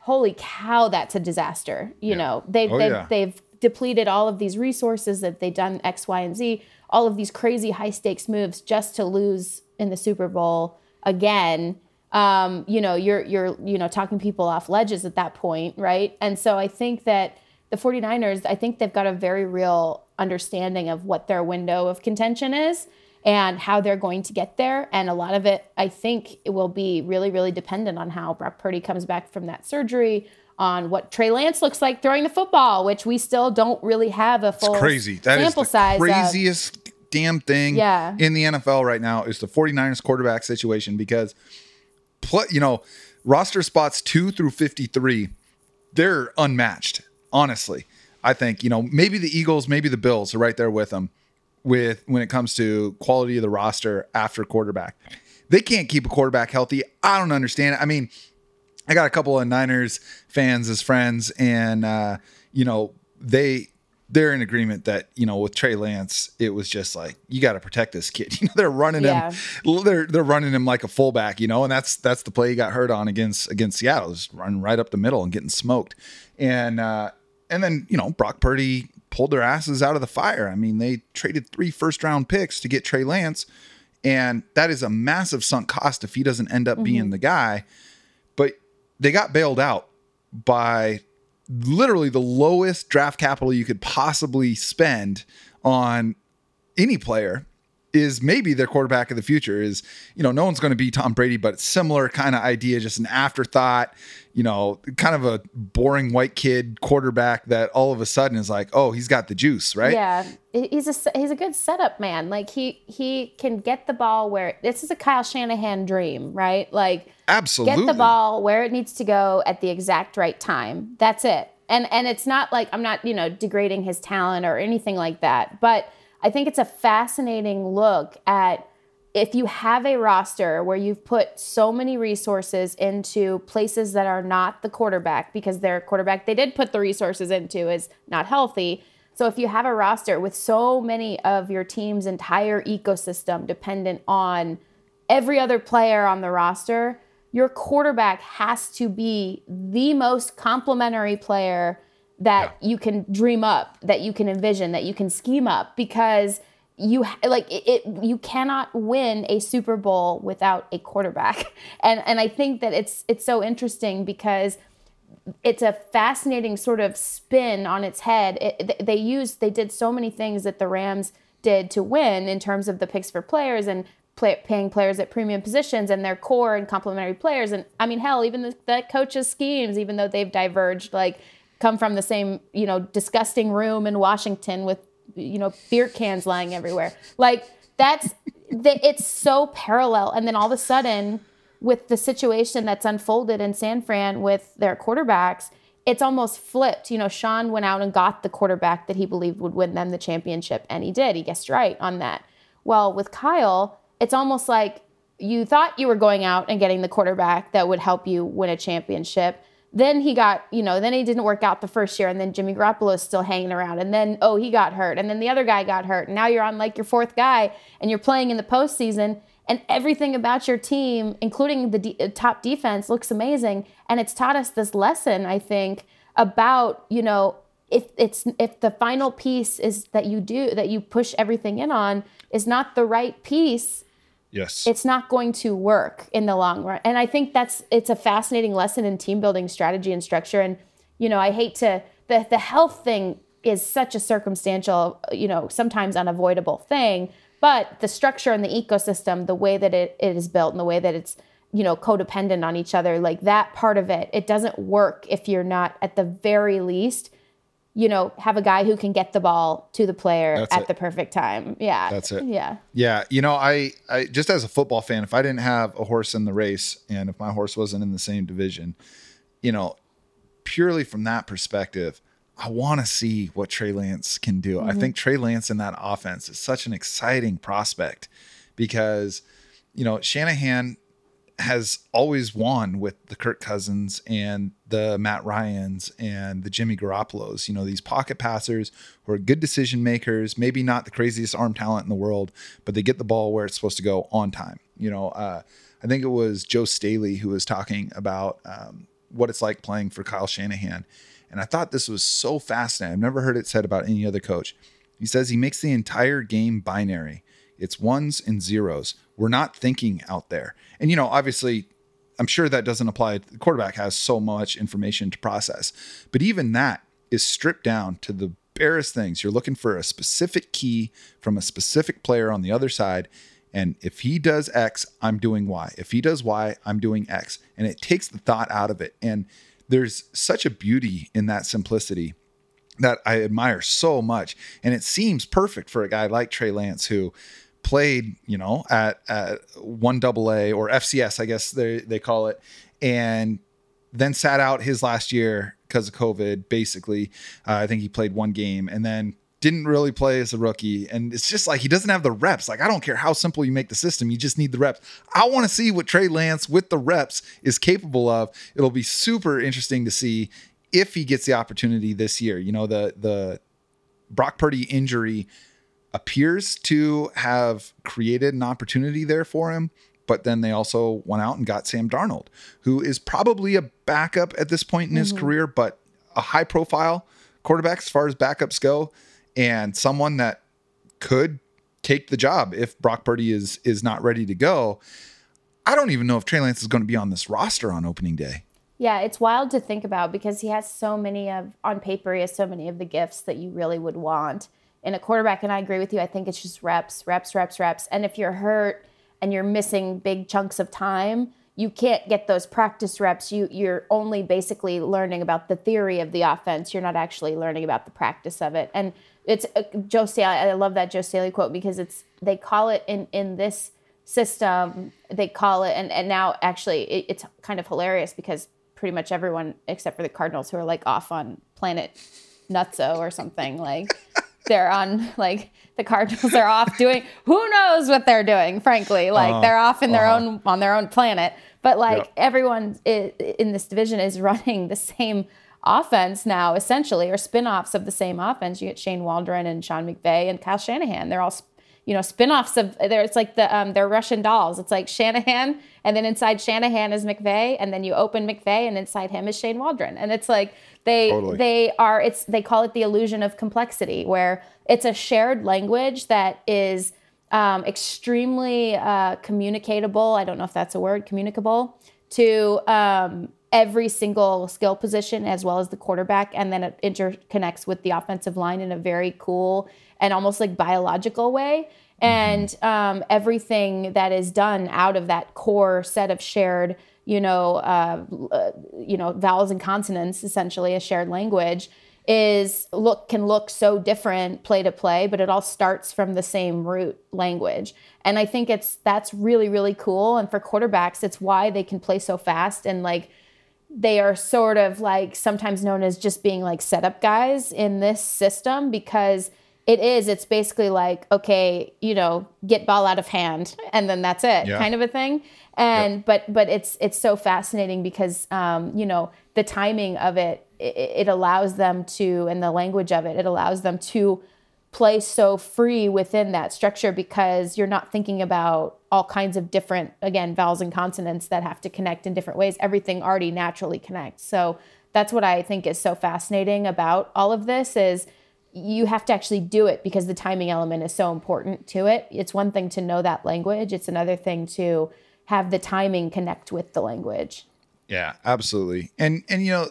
holy cow, that's a disaster. You know they've
Oh,
they've,
yeah.
they've depleted all of these resources that they've done X, Y, and Z, all of these crazy high stakes moves just to lose in the Super Bowl again. Um, you know, you're you're you know talking people off ledges at that point, right? And so I think that the 49ers, I think they've got a very real understanding of what their window of contention is and how they're going to get there. And a lot of it, I think, it will be really, really dependent on how Brock Purdy comes back from that surgery, on what Trey Lance looks like throwing the football, which we still don't really have a full
crazy. That is
sample
the
size. of.
craziest damn thing
Yeah.
in the NFL right now is the 49ers quarterback situation because you know, roster spots 2 through 53, they're unmatched, honestly. I think, you know, maybe the Eagles, maybe the Bills are right there with them with when it comes to quality of the roster after quarterback. They can't keep a quarterback healthy. I don't understand it. I mean, I got a couple of Niners fans as friends, and uh, you know they they're in agreement that you know with Trey Lance, it was just like you got to protect this kid. You know they're running
Yeah.
him, they're they're running him like a fullback. You know, and that's that's the play he got hurt on against against Seattle, just running right up the middle and getting smoked. And uh, and then you know Brock Purdy pulled their asses out of the fire. I mean, they traded three first round picks to get Trey Lance, and that is a massive sunk cost if he doesn't end up being the guy but they got bailed out by literally the lowest draft capital you could possibly spend on any player is maybe their quarterback of the future is you know no one's going to be Tom Brady but similar kind of idea just an afterthought you know kind of a boring white kid quarterback that all of a sudden is like oh he's got the juice right
Yeah, he's a he's a good setup man. Like he he can get the ball where this is a Kyle Shanahan dream, right? Like
absolutely
get the ball where it needs to go at the exact right time. That's it. And and it's not like I'm not, you know, degrading his talent or anything like that, but I think it's a fascinating look at if you have a roster where you've put so many resources into places that are not the quarterback because their quarterback they did put the resources into is not healthy. So if you have a roster with so many of your team's entire ecosystem dependent on every other player on the roster, your quarterback has to be the most complementary player that you can dream up, that you can envision, that you can scheme up because you like it, it you cannot win a Super Bowl without a quarterback. And and I think that it's it's so interesting because it's a fascinating sort of spin on its head. It, they used, they did so many things that the Rams did to win in terms of the picks for players and play, paying players at premium positions and their core and complementary players. And I mean, hell, even the, the coaches' schemes, even though they've diverged, like come from the same, you know, disgusting room in Washington with, you know, beer cans lying everywhere. Like that's, the, it's so parallel. And then all of a sudden, with the situation that's unfolded in San Fran with their quarterbacks, it's almost flipped. You know, Sean went out and got the quarterback that he believed would win them the championship, and he did. He guessed right on that. Well, with Kyle, it's almost like you thought you were going out and getting the quarterback that would help you win a championship. Then he got, you know, then he didn't work out the first year, and then Jimmy Garoppolo is still hanging around, and then oh, he got hurt, and then the other guy got hurt, and now you're on like your fourth guy, and you're playing in the postseason, and everything about your team, including the de- uh, top defense, looks amazing. And it's taught us this lesson, I think, about you know if it's if the final piece is that you do that you push everything in on is not the right piece,
yes
it's not going to work in the long run. And I think that's it's a fascinating lesson in team building strategy and structure. And you know, I hate to the the health thing is such a circumstantial, you know, sometimes unavoidable thing. But the structure and the ecosystem, the way that it, it is built and the way that it's, you know, codependent on each other, like that part of it, it doesn't work if you're not at the very least, you know, have a guy who can get the ball to the player
That's
at
it.
the perfect time. Yeah.
That's it.
Yeah.
Yeah, you know, I, I just as a football fan, if I didn't have a horse in the race and if my horse wasn't in the same division, you know, purely from that perspective, I want to see what Trey Lance can do. I mm-hmm. think Trey Lance in that offense is such an exciting prospect because, you know, Shanahan has always won with the Kirk Cousins and the Matt Ryans and the Jimmy Garoppolos. You know, these pocket passers who are good decision makers, maybe not the craziest arm talent in the world, but they get the ball where it's supposed to go on time. You know, uh, I think it was Joe Staley who was talking about um, what it's like playing for Kyle Shanahan. And I thought this was so fascinating. I've never heard it said about any other coach. He says he makes the entire game binary. It's ones and zeros. We're not thinking out there. And, you know, obviously, I'm sure that doesn't apply. The quarterback has so much information to process. But even that is stripped down to the barest things. You're looking for a specific key from a specific player on the other side. And if he does X, I'm doing Y. If he does Y, I'm doing X. And it takes the thought out of it. And there's such a beauty in that simplicity that I admire so much. And it seems perfect for a guy like Trey Lance who played, you know, at, at one double A or FCS, I guess they, they call it, and then sat out his last year because of COVID, basically. Uh, I think he played one game and then didn't really play as a rookie. And it's just like he doesn't have the reps. Like, I don't care how simple you make the system, you just need the reps. I want to see what Trey Lance with the reps is capable of. It'll be super interesting to see if he gets the opportunity this year. You know, the the Brock Purdy injury appears to have created an opportunity there for him. But then they also went out and got Sam Darnold, who is probably a backup at this point in his mm-hmm. career, but a high profile quarterback as far as backups go, and someone that could take the job if Brock Purdy is is not ready to go. I don't even know if Trey Lance is going to be on this roster on opening day.
Yeah, it's wild to think about because he has so many of on paper, he has so many of the gifts that you really would want in a quarterback. And I agree with you. I think it's just reps, reps, reps, reps. And if you're hurt and you're missing big chunks of time, you can't get those practice reps. You you're only basically learning about the theory of the offense. You're not actually learning about the practice of it. And it's uh, Joe Staley. I love that Joe Staley quote because it's they call it in in this system. They call it and and now actually it, it's kind of hilarious because pretty much everyone except for the Cardinals who are like off on planet Nutso or something like they're on like the Cardinals are off doing who knows what they're doing. Frankly, like uh, they're off in their uh-huh. own on their own planet. But like everyone in this division is running the same offense now, essentially, or spin-offs of the same offense. You get Shane Waldron and Sean McVay and Kyle Shanahan. They're all you know spin-offs of there it's like the um, they're russian dolls it's like shanahan and then inside shanahan is mcvay and then you open mcvay and inside him is shane waldron and it's like they totally. they are it's they call it the illusion of complexity where it's a shared language that is um, extremely uh, communicatable i don't know if that's a word communicable to um, every single skill position as well as the quarterback and then it interconnects with the offensive line in a very cool and almost like biological way. And mm-hmm. um, everything that is done out of that core set of shared you know uh, uh, you know vowels and consonants essentially a shared language is look can look so different play to play but it all starts from the same root language. And i think it's that's really really cool. And for quarterbacks it's why they can play so fast and like they are sort of like sometimes known as just being like setup guys in this system because it is it's basically like okay you know get ball out of hand and then that's it yeah. kind of a thing and yep. but but it's it's so fascinating because um, you know the timing of it, it it allows them to and the language of it it allows them to play so free within that structure because you're not thinking about all kinds of different again vowels and consonants that have to connect in different ways everything already naturally connects so that's what i think is so fascinating about all of this is you have to actually do it because the timing element is so important to it. It's one thing to know that language, it's another thing to have the timing connect with the language.
Yeah, absolutely. And and you know,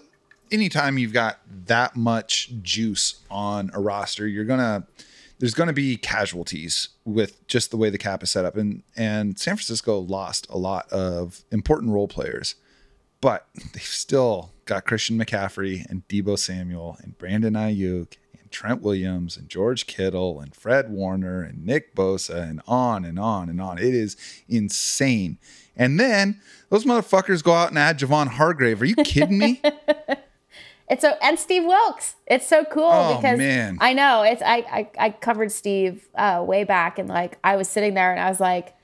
anytime you've got that much juice on a roster, you're going to there's going to be casualties with just the way the cap is set up and and San Francisco lost a lot of important role players. But they've still got Christian McCaffrey and Deebo Samuel and Brandon Trent Williams and George Kittle and Fred Warner and Nick Bosa and on and on and on. It is insane. And then those motherfuckers go out and add Javon Hargrave. Are you kidding me?
it's so and Steve Wilks. It's so cool
oh,
because
man.
I know it's I I, I covered Steve uh, way back and like I was sitting there and I was like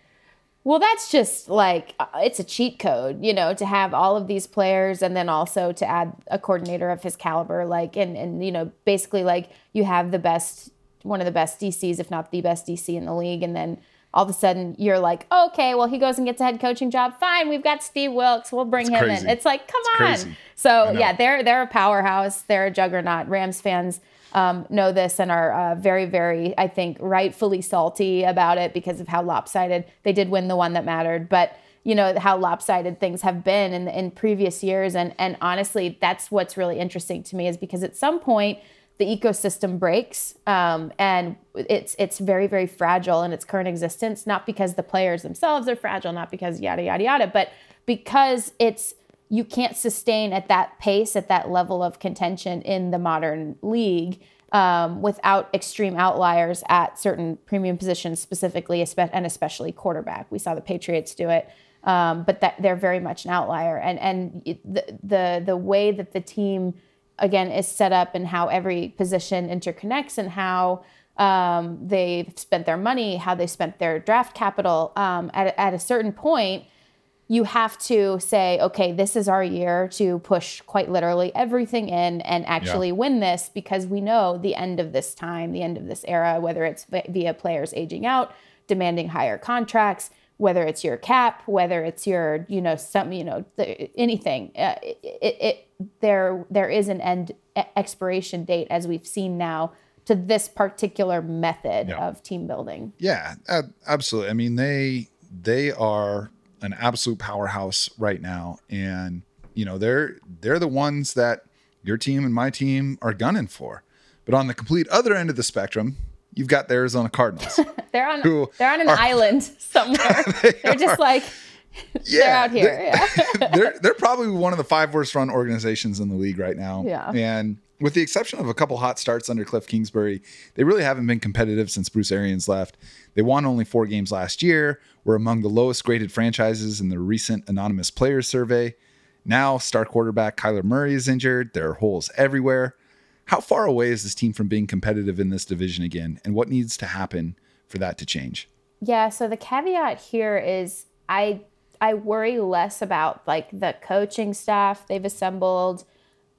Well, that's just like uh, it's a cheat code, you know, to have all of these players and then also to add a coordinator of his caliber, like and and you know, basically like you have the best, one of the best DCs, if not the best DC in the league, and then all of a sudden you're like, okay, well he goes and gets a head coaching job. Fine, we've got Steve Wilks. We'll bring
It's
him
crazy.
in. It's like, come
It's
on.
crazy.
So yeah, they're they're a powerhouse. They're a juggernaut. Rams fans um, know this and are uh, very, very, I think, rightfully salty about it because of how lopsided they did win the one that mattered, but you know how lopsided things have been in in previous years, and and honestly, that's what's really interesting to me is because at some point the ecosystem breaks um, and it's it's very very fragile in its current existence not because the players themselves are fragile not because yada yada yada but because it's you can't sustain at that pace at that level of contention in the modern league um, without extreme outliers at certain premium positions specifically and especially quarterback we saw the patriots do it um, but that they're very much an outlier and and the the the way that the team again is set up and how every position interconnects and how um, they've spent their money, how they spent their draft capital. Um, at, at a certain point, you have to say, okay, this is our year to push quite literally everything in and actually win this because we know the end of this time, the end of this era, whether it's via players aging out, demanding higher contracts, whether it's your cap, whether it's your, you know, some, you know, the, anything. Uh, it, it, it there there is an end expiration date as we've seen now to this particular method
Yeah.
of team building.
Yeah, absolutely. I mean, they they are an absolute powerhouse right now, and you know they're they're the ones that your team and my team are gunning for. But on the complete other end of the spectrum, you've got the Arizona Cardinals.
They're on
Who
they're on an
are-
island somewhere. they are just like
yeah,
they're out here.
They're,
Yeah.
they're they're probably one of the five worst run organizations in the league right now.
Yeah.
And with the exception of a couple hot starts under Cliff Kingsbury, they really haven't been competitive since Bruce Arians left. They won only four games last year, were among the lowest graded franchises in the recent anonymous players survey. Now, star quarterback Kyler Murray is injured. There are holes everywhere. How far away is this team from being competitive in this division again? And what needs to happen for that to change?
Yeah, so the caveat here is I I worry less about like the coaching staff they've assembled,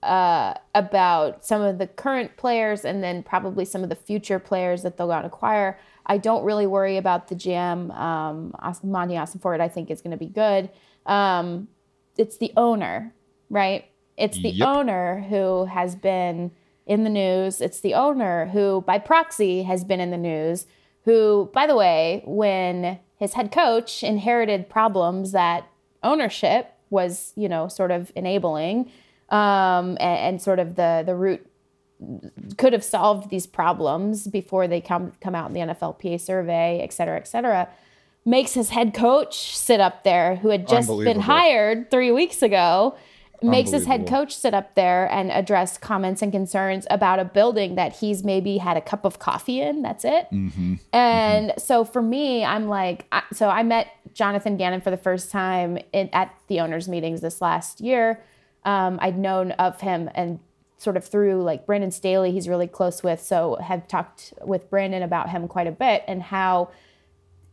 uh, about some of the current players, and then probably some of the future players that they'll go out and acquire. I don't really worry about the GM. Um, Monti Ossenfort, I think is going to be good. Um, it's the owner, right? It's the
Yep.
owner who has been in the news. It's the owner who, by proxy, has been in the news. Who, by the way, when his head coach inherited problems that ownership was, you know, sort of enabling, um, and, and sort of the the root could have solved these problems before they come come out in the NFLPA survey, et cetera, et cetera, makes his head coach sit up there, who had just been hired three weeks ago, makes his head coach sit up there and address comments and concerns about a building that he's maybe had a cup of coffee in. That's it. And so for me, I'm like, I, so I met Jonathan Gannon for the first time in, at the owners' meetings this last year. Um, I'd known of him and sort of through like Brandon Staley, he's really close with. So have talked with Brandon about him quite a bit and how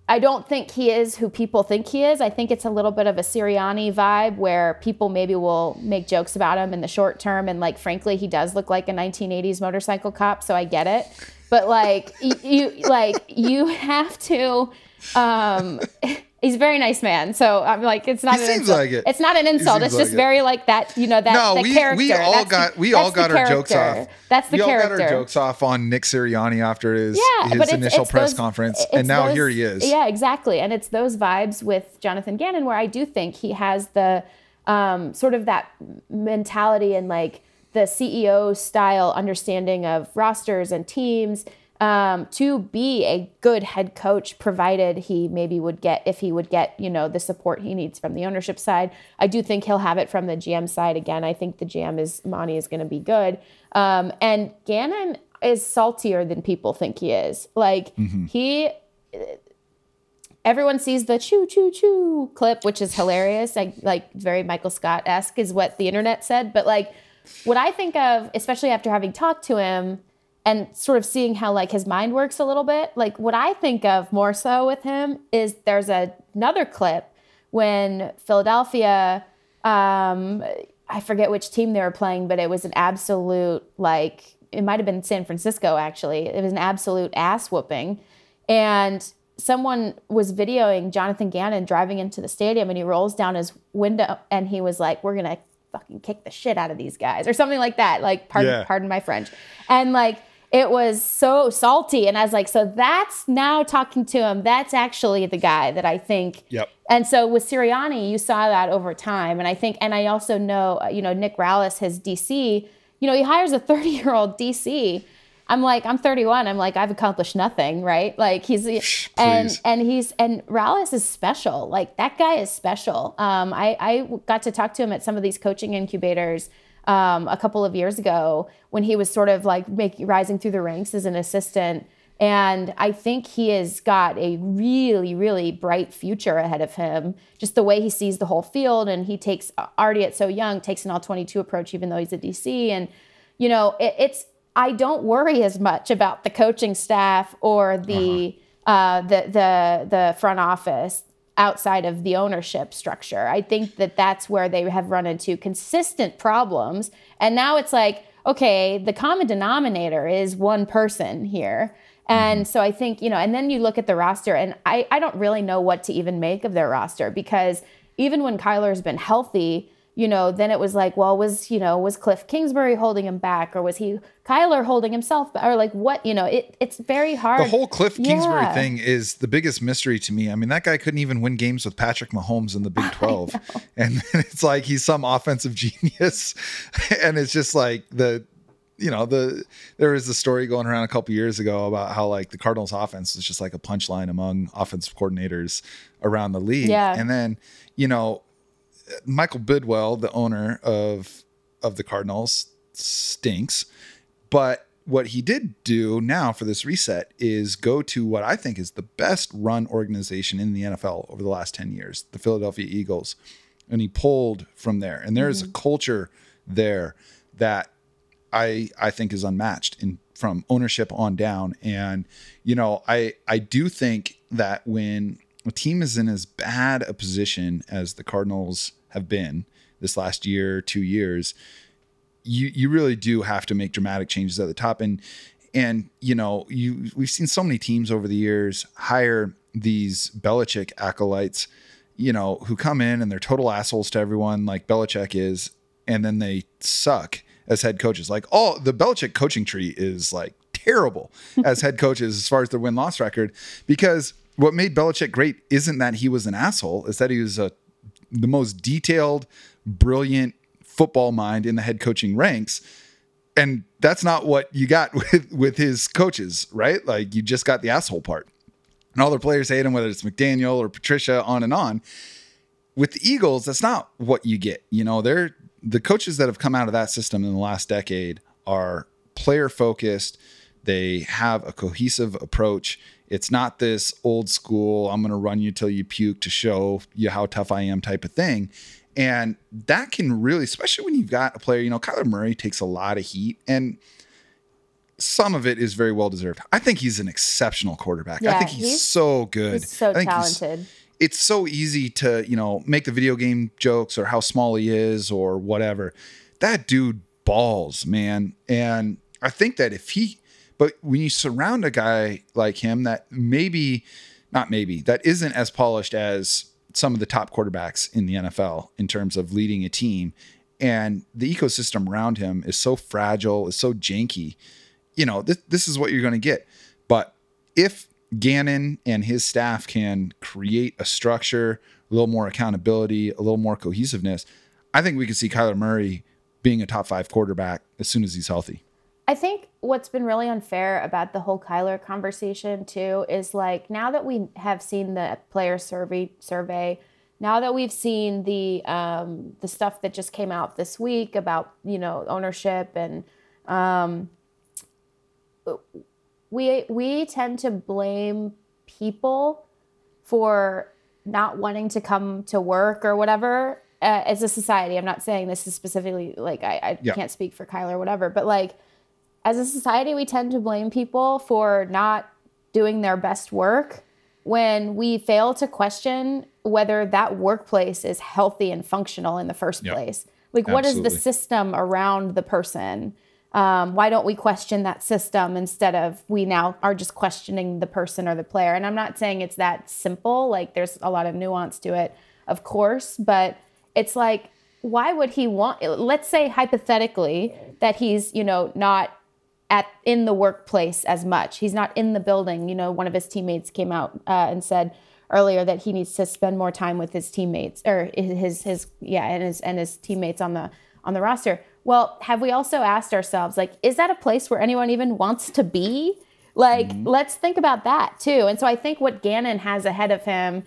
I don't think he is who people think he is. I think it's a little bit of a Sirianni vibe where people maybe will make jokes about him in the short term. And like, frankly, he does look like a 1980s motorcycle cop. So I get it. But like, you, like, you have to, um, he's a very nice man. So I'm like, it's not
He
an
seems
insult.
like it.
It's not an insult. It's just
like it.
very like that, you know, that,
No, we,
character.
we all
That's
got we all got our jokes off.
That's the
we
character.
all got our jokes off on Nick Sirianni after his
yeah,
his
it's,
initial
it's
press
those-
conference, and now
those-
here he is.
Yeah, exactly, and it's those vibes with Jonathan Gannon where I do think he has the um, sort of that mentality and like the CEO style understanding of rosters and teams um, to be a good head coach, provided he maybe would get if he would get you know the support he needs from the ownership side. I do think he'll have it from the GM side again. I think the GM is Monty is going to be good, um, and Gannon is saltier than people think he is. Like he everyone sees the choo choo choo clip, which is hilarious. Like like very Michael Scott esque is what the internet said. But like what I think of, especially after having talked to him, and sort of seeing how like his mind works a little bit. Like what I think of more so with him is there's a, another clip when Philadelphia, um, I forget which team they were playing, but it was an absolute like it might have been San Francisco actually. It was an absolute ass whooping, and someone was videoing Jonathan Gannon driving into the stadium, and he rolls down his window and he was like, "We're gonna." fucking kick the shit out of these guys or something like that like pardon
Yeah.
pardon my french and like it was so salty and i was like so that's now talking to him that's actually the guy that i think
Yep.
and so with Sirianni, you saw that over time. And I think, and I also know, uh, you know, Nick Rallis, his DC, you know, he hires a 30 year old DC. I'm like, I'm 31. I'm like, I've accomplished nothing, right? Like he's, and, and he's, and Rallis is special. Like that guy is special. Um, I, I got to talk to him at some of these coaching incubators um, a couple of years ago when he was sort of like making rising through the ranks as an assistant. And I think he has got a really, really bright future ahead of him. Just the way he sees the whole field, and he takes already at so young takes an all twenty two approach, even though he's a DC. And you know, it, it's I don't worry as much about the coaching staff or the uh, the the the front office outside of the ownership structure. I think that that's where they have run into consistent problems. And now it's like, okay, the common denominator is one person here. And mm-hmm. so I think, you know, and then you look at the roster, and I, I don't really know what to even make of their roster because even when Kyler's been healthy, you know, then it was like, well, was, you know, was Cliff Kingsbury holding him back or was he Kyler holding himself back? Or like what, you know, it, it's very hard.
The whole Cliff Kingsbury
Yeah.
thing is the biggest mystery to me. I mean, that guy couldn't even win games with Patrick Mahomes in the Big 12. And then it's like he's some offensive genius. And it's just like the, you know, the there was a story going around a couple years ago about how like the Cardinals offense was just like a punchline among offensive coordinators around the league.
Yeah.
And then, you know, Michael Bidwill, the owner of of the Cardinals, stinks. But what he did do now for this reset is go to what I think is the best run organization in the NFL over the last 10 years, the Philadelphia Eagles. And he pulled from there. And there's a mm-hmm. culture there that I I think is unmatched in from ownership on down. And you know, I I do think that when a team is in as bad a position as the Cardinals have been this last year, two years, you you really do have to make dramatic changes at the top. And and you know, you we've seen so many teams over the years hire these Belichick acolytes, you know, who come in and they're total assholes to everyone, like Belichick is, and then they suck as head coaches. Like, oh, the Belichick coaching tree is like terrible as head coaches as far as their win loss record because what made Belichick great isn't that he was an asshole, is that he was a the most detailed, brilliant football mind in the head coaching ranks. And that's not what you got with with his coaches, right? Like you just got the asshole part. And all their players hate him, whether it's McDaniel or Patricia, on and on. With the Eagles, that's not what you get. You know, they're the coaches that have come out of that system in the last decade are player focused. They have a cohesive approach. It's not this old school, I'm going to run you till you puke to show you how tough I am type of thing. And that can really, especially when you've got a player, you know, Kyler Murray takes a lot of heat and some of it is very well deserved. I think he's an exceptional quarterback. I think he's,
he's-
so good.
He's so
I think he's-
talented.
it's so easy to you know make the video game jokes or how small he is or whatever that dude balls man and i think that if he but when you surround a guy like him that maybe not maybe that isn't as polished as some of the top quarterbacks in the nfl in terms of leading a team and the ecosystem around him is so fragile is so janky you know this, this is what you're going to get but if Gannon and his staff can create a structure, a little more accountability, a little more cohesiveness, I think we could see Kyler Murray being a top five quarterback as soon as he's healthy.
I think what's been really unfair about the whole Kyler conversation too is like now that we have seen the player survey survey, now that we've seen the um, the stuff that just came out this week about you know ownership and um, we we tend to blame people for not wanting to come to work or whatever uh, as a society. I'm not saying this is specifically like I, I
Yeah.
can't speak for Kyler or whatever, but like as a society, we tend to blame people for not doing their best work when we fail to question whether that workplace is healthy and functional in the first
Yep.
place. Like, what is the system around the person? Um, why don't we question that system instead of we now are just questioning the person or the player? And I'm not saying it's that simple. Like, there's a lot of nuance to it, of course, but it's like, why would he want? Let's say hypothetically that he's, you know, not at in the workplace as much. He's not in the building. You know, one of his teammates came out uh, and said earlier that he needs to spend more time with his teammates or his his yeah and his and his teammates on the on the roster. Well, have we also asked ourselves like, is that a place where anyone even wants to be? Like, let's think about that too. And so I think what Gannon has ahead of him,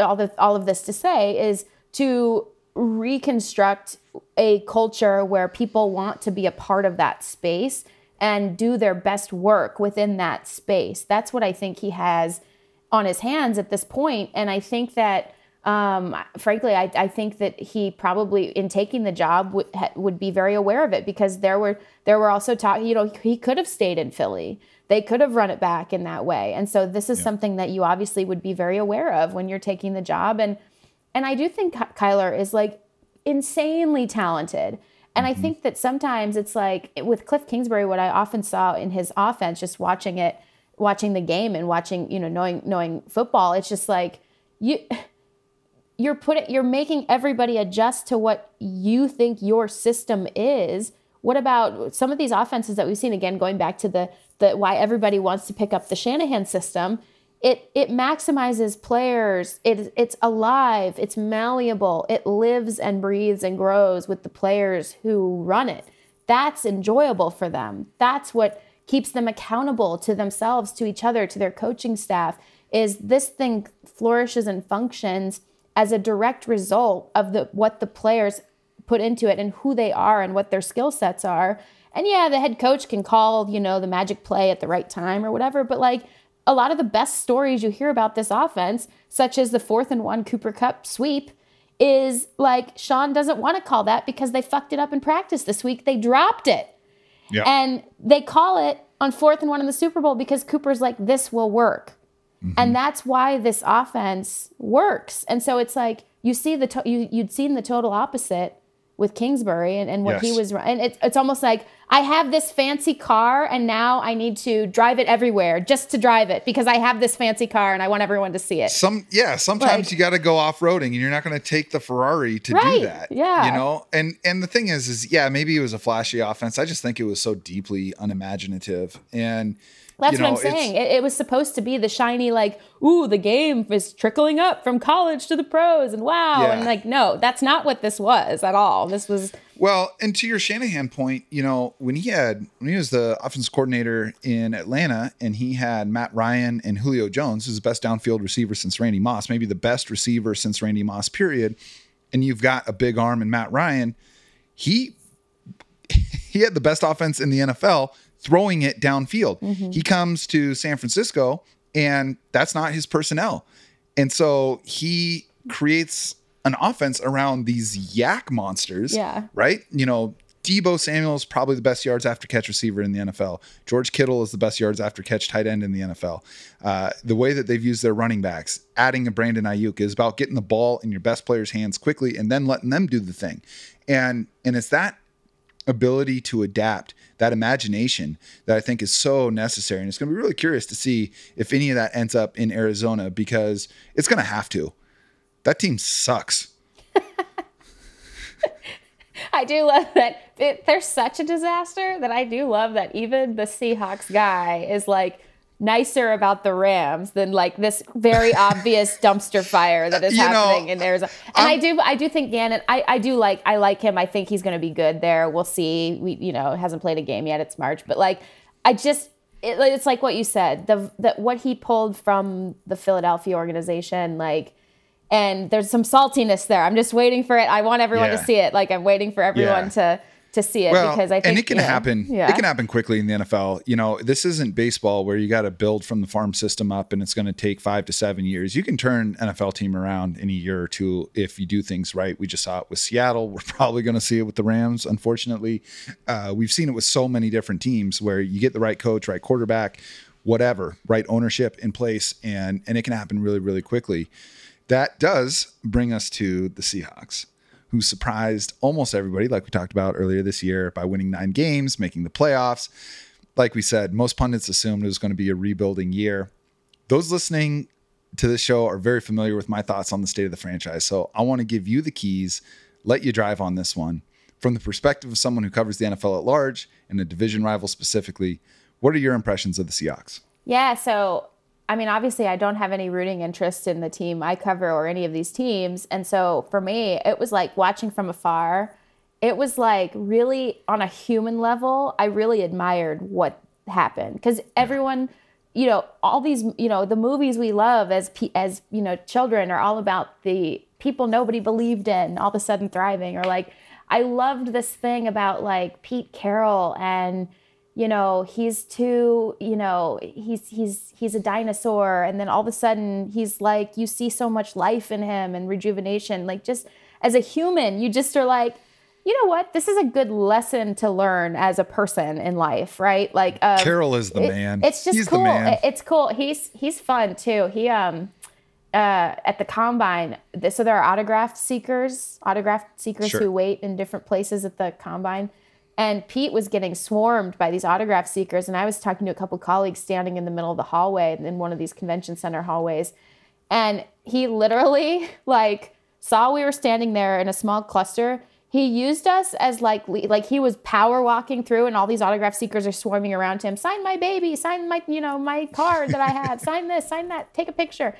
all the all of this to say is to reconstruct a culture where people want to be a part of that space and do their best work within that space. That's what I think he has on his hands at this point. And I think that, um, frankly, I, I think that he probably, in taking the job, would, would be very aware of it because there were there were also talk. You know, he could have stayed in Philly. They could have run it back in that way. And so this is something that you obviously would be very aware of when you're taking the job. And and I do think Ky- Kyler is like insanely talented. And I mm-hmm. think that sometimes it's like with Cliff Kingsbury, what I often saw in his offense, just watching it, watching the game and watching, you know, knowing knowing football, it's just like you you're putting you're making everybody adjust to what you think your system is. What about some of these offenses that we've seen again going back to the the why everybody wants to pick up the Shanahan system? It it maximizes players. It it's alive, it's malleable. It lives and breathes and grows with the players who run it. That's enjoyable for them. That's what keeps them accountable to themselves, to each other, to their coaching staff. Is this thing flourishes and functions as a direct result of the what the players put into it and who they are and what their skill sets are. And yeah, the head coach can call, you know, the magic play at the right time or whatever, but like a lot of the best stories you hear about this offense, such as the fourth and one Cooper Kupp sweep, is like Sean doesn't want to call that because they fucked it up in practice this week. They dropped it.
Yeah.
And they call it on fourth and one in the Super Bowl because Cooper's like, this will work. Mm-hmm. And that's why this offense works. And so it's like you see the to- you you'd seen the total opposite with Kingsbury and, and what he was and it's it's almost like I have this fancy car and now I need to drive it everywhere just to drive it because I have this fancy car and I want everyone to see it.
Some yeah, sometimes
Like-
you got to go off roading, and you're not going to take the Ferrari to
Right,
do that.
yeah.
you know. And and the thing is, is yeah, maybe it was a flashy offense. I just think it was so deeply unimaginative, and
That's
you know,
what I'm saying. It, it was supposed to be the shiny, like, ooh, the game is trickling up from college to the pros, and wow,
Yeah.
and like, no, that's not what this was at all. This was
Well, and to your Shanahan point, you know, when he had when he was the offense coordinator in Atlanta and he had Matt Ryan and Julio Jones, who's the best downfield receiver since Randy Moss, maybe the best receiver since Randy Moss, period. And you've got a big arm in Matt Ryan, he he had the best offense in the NFL throwing it downfield. Mm-hmm. He comes to San Francisco and that's not his personnel. And so he creates an offense around these YAC monsters.
Yeah.
Right? You know, Deebo Samuel is probably the best yards after catch receiver in the NFL. George Kittle is the best yards after catch tight end in the NFL. Uh, the way that they've used their running backs, adding a Brandon Aiyuk, is about getting the ball in your best players' hands quickly and then letting them do the thing. And and it's that ability to adapt, that imagination that I think is so necessary. And it's going to be really curious to see if any of that ends up in Arizona because it's going to have to. That team sucks.
I do love that it, they're such a disaster that I do love that even the Seahawks guy is like nicer about the Rams than like this very obvious dumpster fire that is
You know,
happening in Arizona. And i
I'm-
do I do think Gannon I, I do like I like him. I think he's going to be good there. We'll see. We you know hasn't played a game yet. It's March, but like I just it, it's like what you said the that what he pulled from the Philadelphia organization like. And there's some saltiness there. I'm just waiting for it. I want everyone
Yeah.
to see it. Like I'm waiting for everyone
Yeah.
to to see it
Well,
because I think
and it can
you know,
happen.
Yeah.
It can happen quickly in the NFL. You know, this isn't baseball where you got to build from the farm system up, and it's going to take five to seven years. You can turn NFL team around in a year or two if you do things right. We just saw it with Seattle. We're probably going to see it with the Rams. Unfortunately, uh, we've seen it with so many different teams where you get the right coach, right quarterback, whatever, right ownership in place, and and it can happen really, really quickly. That does bring us to the Seahawks who surprised almost everybody, like we talked about earlier this year, by winning nine games, making the playoffs. Like we said, most pundits assumed it was going to be a rebuilding year. Those listening to this show are very familiar with my thoughts on the state of the franchise. So I want to give you the keys, let you drive on this one. From the perspective of someone who covers the NFL at large and a division rival specifically, what are your impressions of the Seahawks?
Yeah, so I mean, obviously, I don't have any rooting interest in the team I cover or any of these teams. And so for me, it was like watching from afar. It was like really on a human level, I really admired what happened because everyone, you know, all these, you know, the movies we love as as you know, children are all about the people nobody believed in all of a sudden thriving or like I loved this thing about like Pete Carroll and you know he's too you know he's he's he's a dinosaur and then all of a sudden he's like you see so much life in him and rejuvenation like just as a human you just are like you know what this is a good lesson to learn as a person in life right like um,
Carroll is the
it-
man.
it's just
He's
cool. It's cool he's he's fun too he um uh, at the combine, so there are autograph seekers, autograph seekers
Sure.
who wait in different places at the combine. And Pete was getting swarmed by these autograph seekers. And I was talking to a couple colleagues standing in the middle of the hallway in one of these convention center hallways. And he literally like saw we were standing there in a small cluster. He used us as like like he was power walking through, and all these autograph seekers are swarming around him. Sign my baby, sign my you know my card that I have, sign this, sign that, take a picture.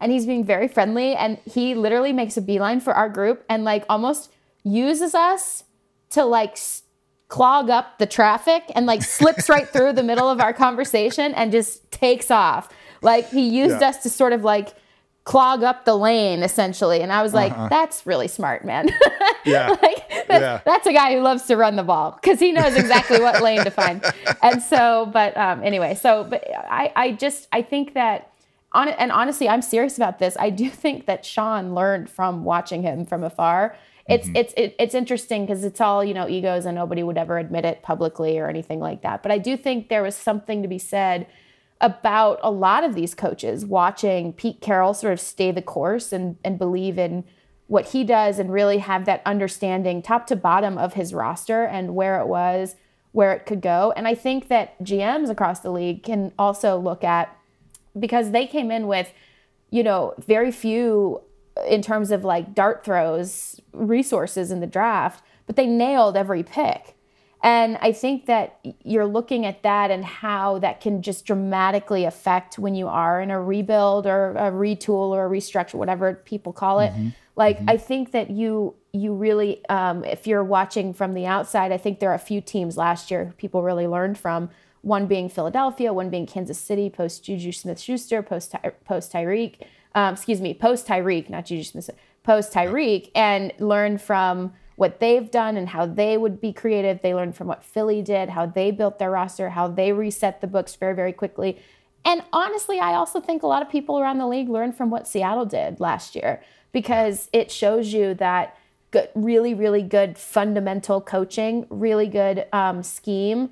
And he's being very friendly, and he literally makes a beeline for our group and like almost uses us to like clog up the traffic and like slips right through the middle of our conversation and just takes off. Like he used
Yeah.
us to sort of like clog up the lane essentially. And I was like,
Uh-huh.
that's really smart, man.
Yeah.
like that's,
Yeah.
that's a guy who loves to run the ball because he knows exactly what lane to find. And so, but um, anyway, so but I, I just I think that on and honestly, I'm serious about this. I do think that Sean learned from watching him from afar. It's
Mm-hmm.
it's it, it's interesting because it's all you know egos and nobody would ever admit it publicly or anything like that. But I do think there was something to be said about a lot of these coaches watching Pete Carroll sort of stay the course and and believe in what he does and really have that understanding top to bottom of his roster and where it was, where it could go. And I think that GMs across the league can also look at because they came in with, you know, very few in terms of like dart throws resources in the draft, but they nailed every pick. And I think that you're looking at that and how that can just dramatically affect when you are in a rebuild or a retool or a restructure, whatever people call it. Like I think that you you really, um, if you're watching from the outside, I think there are a few teams last year people really learned from. One being Philadelphia, one being Kansas City, post Juju Smith Schuster, post post Tyreek, um, excuse me, post Tyreek, not Juju Smith, post Tyreek, and learn from what they've done and how they would be creative. They learned from what Philly did, how they built their roster, how they reset the books very, very quickly. And honestly, I also think a lot of people around the league learned from what Seattle did last year because it shows you that good, really, really good fundamental coaching, really good um, scheme,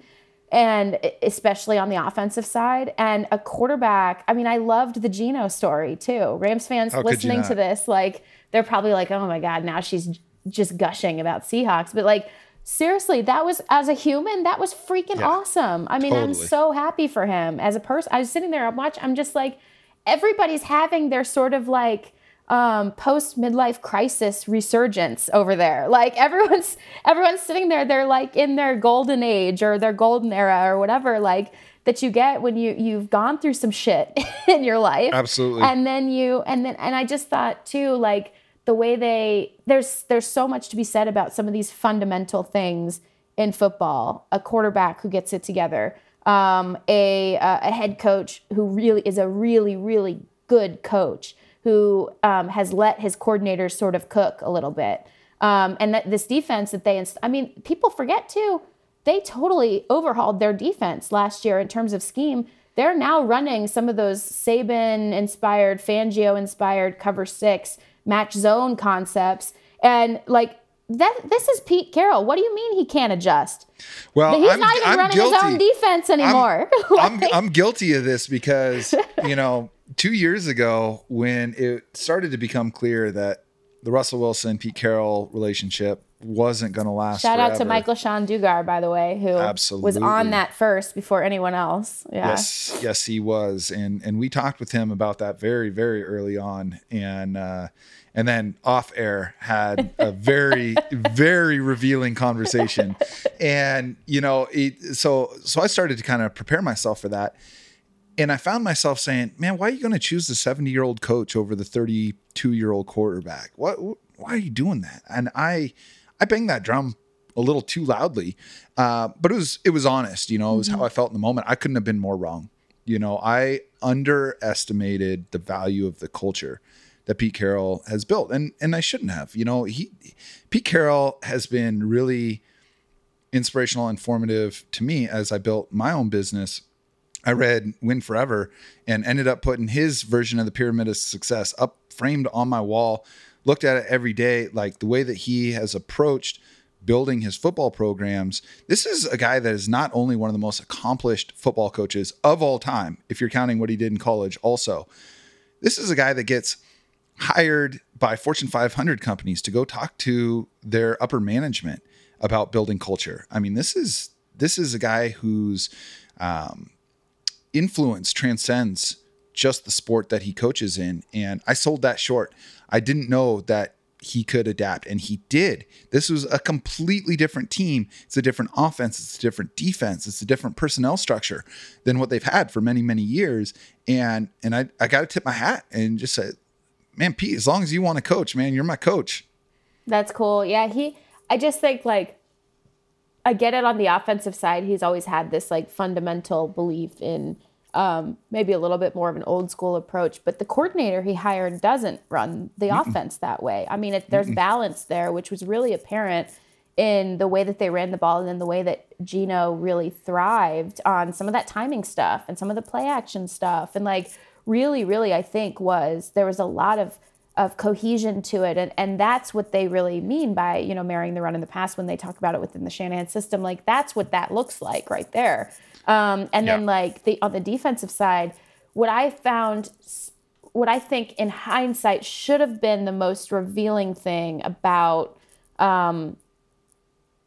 and especially on the offensive side. And a quarterback, I mean, I loved the Geno story too. Rams fans
How
listening to this, like, they're probably like, oh my God, now she's just gushing about Seahawks. But like, seriously, that was, as a human, that was freaking
Yeah,
awesome. I mean, I'm so happy for him as a person. I was sitting there, I'm watching, I'm just like, everybody's having their sort of like, um, post midlife crisis resurgence over there. Like everyone's everyone's sitting there. They're like in their golden age or their golden era or whatever. Like that you get when you you've gone through some shit in your life.
Absolutely.
And then you and then and I just thought too like the way they there's there's so much to be said about some of these fundamental things in football. A quarterback who gets it together. Um, a uh, a head coach who really is a really really good coach who um, has let his coordinators sort of cook a little bit. Um, and that this defense that they, inst- I mean, people forget too, they totally overhauled their defense last year in terms of scheme. They're now running some of those Saban inspired, Fangio inspired cover six match zone concepts. And like that, this is Pete Carroll. What do you mean he can't adjust?
Well,
He's
I'm,
not even
I'm
running
guilty.
his own defense anymore.
I'm, I'm guilty of this because, you know, two years ago when it started to become clear that the Russell Wilson Pete Carroll relationship wasn't going to last.
Shout out to. Michael Sean Dugar, by the way, who
Absolutely.
was on that first before anyone else. Yeah.
Yes, yes, he was, and and we talked with him about that very, very early on, and uh, and then off air had a very, very revealing conversation, and you know, it, so so I started to kind of prepare myself for that, and I found myself saying, "Man, why are you going to choose the seventy-year-old coach over the thirty-two-year-old quarterback? What? Why are you doing that?" And I, I banged that drum a little too loudly, uh, but it was it was honest. You know, it was how I felt in the moment. I couldn't have been more wrong. You know, I underestimated the value of the culture that Pete Carroll has built, and and I shouldn't have. You know, he Pete Carroll has been really inspirational, informative to me as I built my own business. I read Win Forever and ended up putting his version of the Pyramid of Success up framed on my wall. Looked at it every day, like the way that he has approached building his football programs. This is a guy that is not only one of the most accomplished football coaches of all time, if you're counting what he did in college, also. This is a guy that gets hired by Fortune 500 companies to go talk to their upper management about building culture. I mean, this is this is a guy who's um, influence transcends just the sport that he coaches in. And I sold that short. I didn't know that he could adapt, and he did. This was a completely different team. It's a different offense. It's a different defense. It's a different personnel structure than what they've had for many, many years. And and I I got to tip my hat and just say, man, Pete, as long as you want to coach, man, you're my coach.
That's cool. Yeah, he I just think like I get it on the offensive side. He's always had this like fundamental belief in um, maybe a little bit more of an old school approach, but the coordinator he hired doesn't run the offense that way. I mean, it, there's balance there, which was really apparent in the way that they ran the ball and in the way that Geno really thrived on some of that timing stuff and some of the play action stuff. And like, really, really, I think was there was a lot of of cohesion to it. And, and that's what they really mean by, you know, marrying the run in the past when they talk about it within the Shanahan system. Like that's what that looks like right there. Um, and then like the on the defensive side, what I found what I think in hindsight should have been the most revealing thing about um,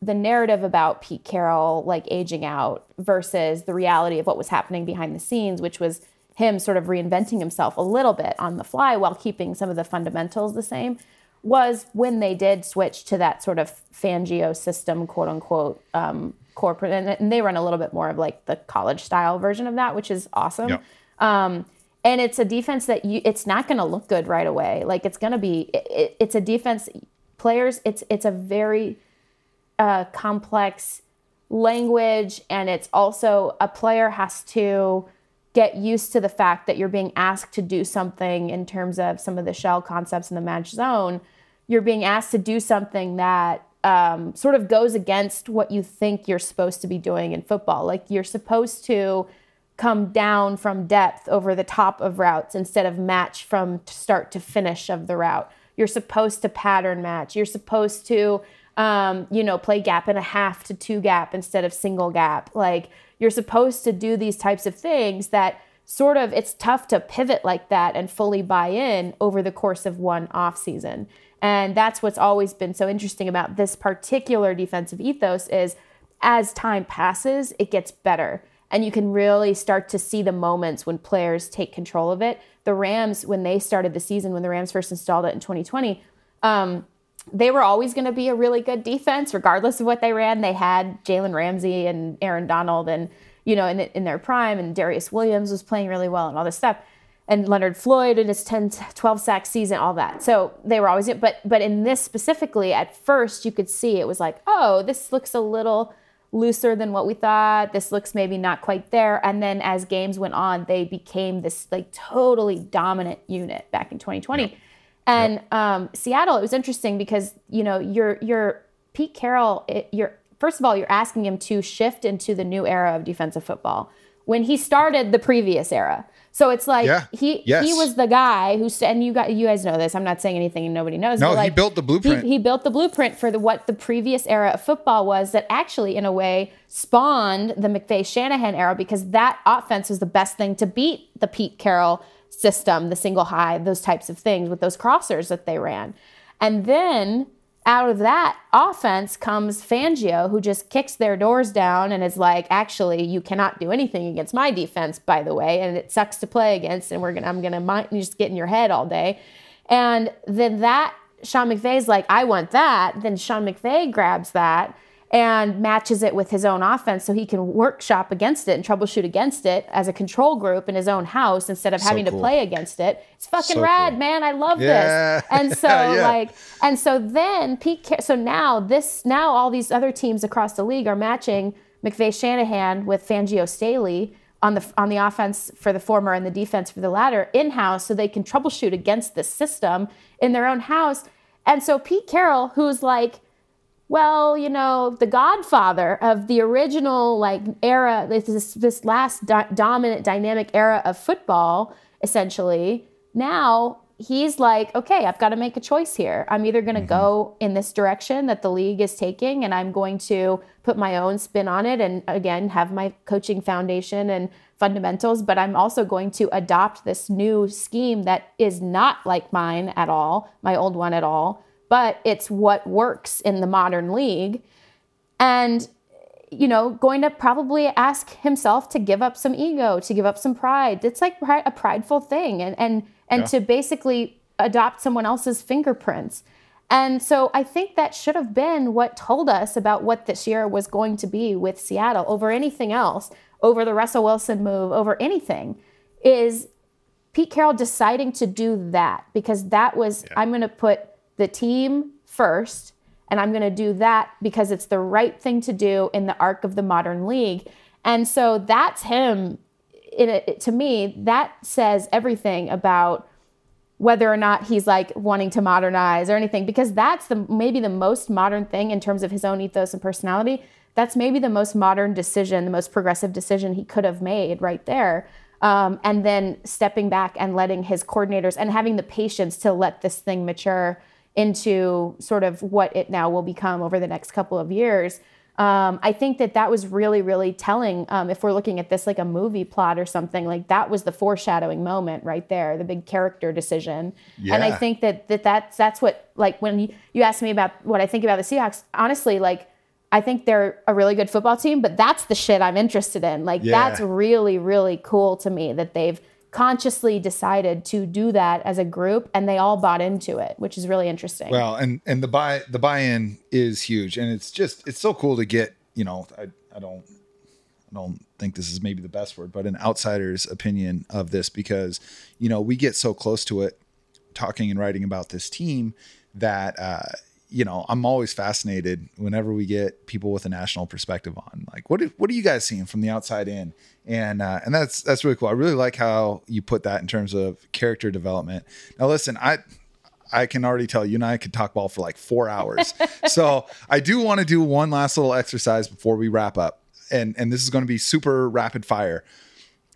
the narrative about Pete Carroll like aging out versus the reality of what was happening behind the scenes, which was him sort of reinventing himself a little bit on the fly while keeping some of the fundamentals the same, was when they did switch to that sort of Fangio system, quote unquote, um, corporate, and, and they run a little bit more of like the college style version of that, which is awesome.
Yep.
Um, and it's a defense that you it's not going to look good right away. Like it's going to be it, it- it's a defense players it's it's a very uh, complex language and it's also a player has to get used to the fact that you're being asked to do something in terms of some of the shell concepts in the match zone you're being asked to do something that um, sort of goes against what you think you're supposed to be doing in football like you're supposed to come down from depth over the top of routes instead of match from start to finish of the route. You're supposed to pattern match. You're supposed to, um, you know, play gap and a half to two gap instead of single gap. Like you're supposed to do these types of things that sort of it's tough to pivot like that and fully buy in over the course of one off season. And that's what's always been so interesting about this particular defensive ethos is as time passes, it gets better. And you can really start to see the moments when players take control of it. The Rams, when they started the season, when the Rams first installed it in 2020, um, they were always going to be a really good defense, regardless of what they ran. They had Jalen Ramsey and Aaron Donald, and you know, in, in their prime, and Darious Williams was playing really well, and all this stuff, and Leonard Floyd in his 10, 12 sack season, all that. So they were always, but but in this specifically, at first you could see it was like, oh, this looks a little looser than what we thought. This looks maybe not quite there. And then as games went on, they became this like totally dominant unit back in 2020. And um, Seattle, it was interesting because you know you're you're Pete Carroll. It, you're first of all you're asking him to shift into the new era of defensive football when he started the previous era. So it's like
Yeah.
he
Yes.
he was the guy who and you got you guys know this. I'm not saying anything and nobody knows.
No,
but
he built the blueprint.
He, he built the blueprint for the what the previous era of football was that actually in a way spawned the McVay Shanahan era because that offense was the best thing to beat the Pete Carroll system, the single high, those types of things with those crossers that they ran. And then out of that offense comes Fangio, who just kicks their doors down and is like, actually, you cannot do anything against my defense, by the way, and it sucks to play against, and we're gonna, I'm gonna just get in your head all day. And then that Sean McVay's like, I want that. Then Sean McVay grabs that and matches it with his own offense so he can workshop against it and troubleshoot against it as a control group in his own house instead of having
cool.
to play against it. It's fucking
So
rad,
cool.
man. I love
Yeah.
this. And so
Yeah.
like and so then Pete Car- so now this now all these other teams across the league are matching McVay Shanahan with Fangio Staley on the on the offense for the former and the defense for the latter in house so they can troubleshoot against this system in their own house. And so Pete Carroll, who's like, well, you know, the godfather of the original like era, this this, this last do- dominant dynamic era of football, essentially. Now he's like, okay, I've got to make a choice here. I'm either going to mm-hmm. go in this direction that the league is taking, and I'm going to put my own spin on it, and again have my coaching foundation and fundamentals. But I'm also going to adopt this new scheme that is not like mine at all, my old one at all but it's what works in the modern league. And, you know, going to probably ask himself to give up some ego, to give up some pride. It's like a prideful thing and, and, and
Yeah.
to basically adopt someone else's fingerprints. And so I think that should have been what told us about what this year was going to be with Seattle over anything else, over the Russell Wilson move, over anything, is Pete Carroll deciding to do that because that was I'm going to put the team first and I'm going to do that because it's the right thing to do in the arc of the modern league. And so that's him. To me that says everything about whether or not he's like wanting to modernize or anything because that's the maybe the most modern thing in terms of his own ethos and personality. That's maybe the most modern decision the most progressive decision he could have made right there. Um, and then stepping back and letting his coordinators and having the patience to let this thing mature into sort of what it now will become over the next couple of years um, I think that that was really, really telling. Um, if we're looking at this like a movie plot or something, like that was the foreshadowing moment right there, the big character decision. Yeah. And I think that, that that's that's what like when you, you asked me about what I think about the Seahawks. Honestly, like I think they're a really good football team, but that's the shit I'm interested in. Like
Yeah.
that's really, really cool to me that they've consciously decided to do that as a group and they all bought into it, which is really interesting.
Well, and and the buy the buy-in is huge, and it's just it's so cool to get. You know, I I don't I don't think this is maybe the best word, but an outsider's opinion of this because you know we get so close to it, talking and writing about this team that. uh you know, I'm always fascinated whenever we get people with a national perspective on, like, what do, what are you guys seeing from the outside in? And uh, and that's that's really cool. I really like how you put that in terms of character development. Now, listen, I I can already tell you and I could talk ball for like four hours. so I do want to do one last little exercise before we wrap up. And and this is going to be super rapid fire.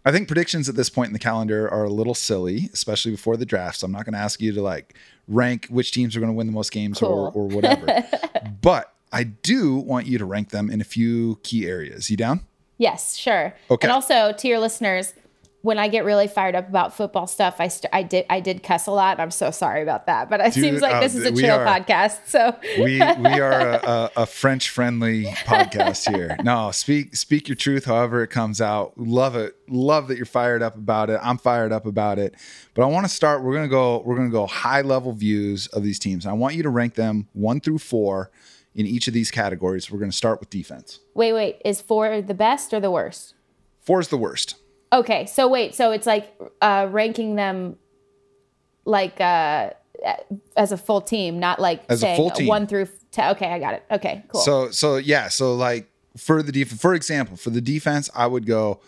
I think predictions at this point in the calendar are a little silly, especially before the draft. So I'm not going to ask you to like rank which teams are going to win the most games or, or whatever. but I do want you to rank them in a few key areas. You down?
Yes, sure.
Okay.
And also to your listeners, when I get really fired up about football stuff, I st- I did I did cuss a lot. I'm so sorry about that, but it
Dude,
seems like
uh,
this is a chill
are-
podcast. So
we we are a, a, a French friendly podcast here. No, speak speak your truth, however it comes out. Love it. Love that you're fired up about it. I'm fired up about it. But I want to start. We're gonna go. We're gonna go high level views of these teams. I want you to rank them one through four in each of these categories. We're gonna start with defense.
wait, wait, is four the best or the worst?
Four is the worst.
Okay, so wait, so it's like uh, ranking them like uh, as a full team, not like
As a
saying
full team.
one through ten. Okay, I got it. Okay, cool.
So so yeah, so like for the defense, for example, for the defense, I would go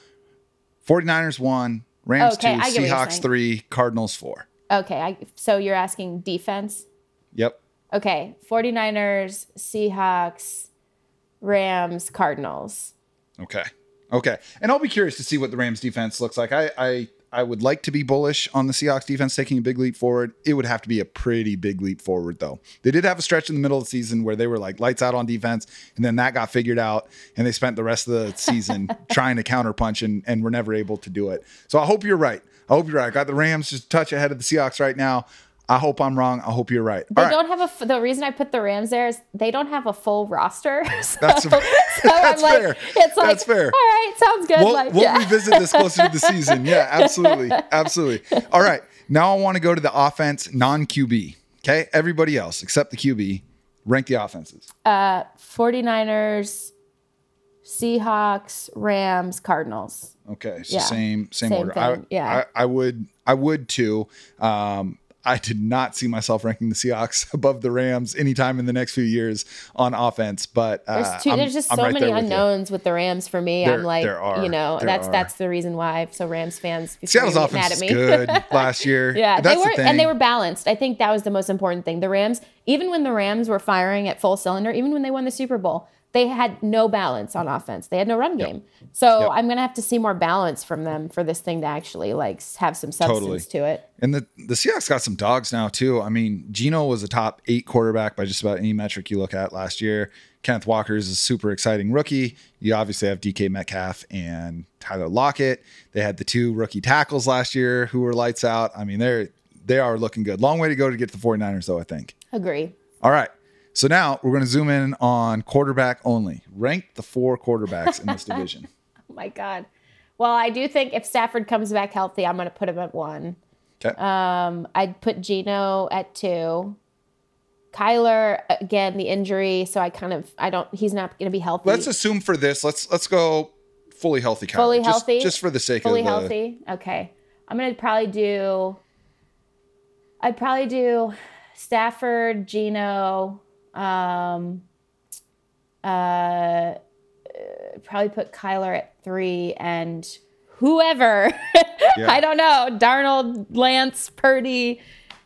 49ers one, Rams
Okay,
two,
I get what you're
Seahawks three, Cardinals four.
Okay, I, so you're asking defense?
Yep.
Okay, 49ers, Seahawks, Rams, Cardinals.
Okay. Okay. And I'll be curious to see what the Rams defense looks like. I I I would like to be bullish on the Seahawks defense taking a big leap forward. It would have to be a pretty big leap forward though. They did have a stretch in the middle of the season where they were like lights out on defense and then that got figured out and they spent the rest of the season trying to counterpunch and and were never able to do it. So I hope you're right. I hope you're right. I got the Rams just a touch ahead of the Seahawks right now. I hope I'm wrong. I hope you're right.
They
All right.
don't have a. f- The reason I put the Rams there is they don't have a full roster. so,
That's-
so
that's
I'm like,
fair.
It's like,
That's fair.
All right, sounds good.
We'll,
like,
we'll
yeah.
revisit this closer to the season. Yeah, absolutely. Absolutely. All right. Now I want to go to the offense, non QB. Okay. Everybody else except the QB, rank the offenses.
uh, 49ers, Seahawks, Rams, Cardinals.
Okay. So
Yeah.
same, same,
Same
order. I,
yeah.
I, I would, I would too. Um, I did not see myself ranking the Seahawks above the Rams anytime in the next few years on offense, but uh,
There's, two,
I'm-
there's just
I'm
so
right
many
there with
unknowns with, the Rams for me.
There-
I'm like,
are.
you know, that's
are.
that's the reason why. So Rams fans,
Seattle's offense
mad at me.
good last year.
Yeah,
That's
they were,
the
and they were balanced. I think that was the most important thing. The Rams, even when the Rams were firing at full cylinder, even when they won the Super Bowl, they had no balance on offense. They had no run game. So
Yep.
I'm gonna have to see more balance from them for this thing to actually like have some substance
Totally.
to it.
And the the Seahawks got some dogs now too. I mean, Geno was a top eight quarterback by just about any metric you look at last year. Kenneth Walker is a super exciting rookie. You obviously have DK Metcalf and Tyler Lockett. They had the two rookie tackles last year who were lights out. I mean, they're they are looking good. Long way to go to get to the 49ers though, I think.
Agree.
All right. So now we're going to zoom in on quarterback only. Rank the four quarterbacks in this division.
Oh my God. Well, I do think if Stafford comes back healthy, I'm gonna put him at one.
Okay.
Um, I'd put Geno at two. Kyler again, the injury, so I kind of I don't. He's not going to be healthy.
let's assume for this, let's let's go fully healthy. Kyler.
fully
Just-
healthy.
just, for the sake
fully
of fully
healthy. Okay, I'm gonna probably do. I'd probably do Stafford, Geno. Um, uh, probably put Kyler at three and whoever.
Yeah.
I don't know. Darnold, Lance, Purdy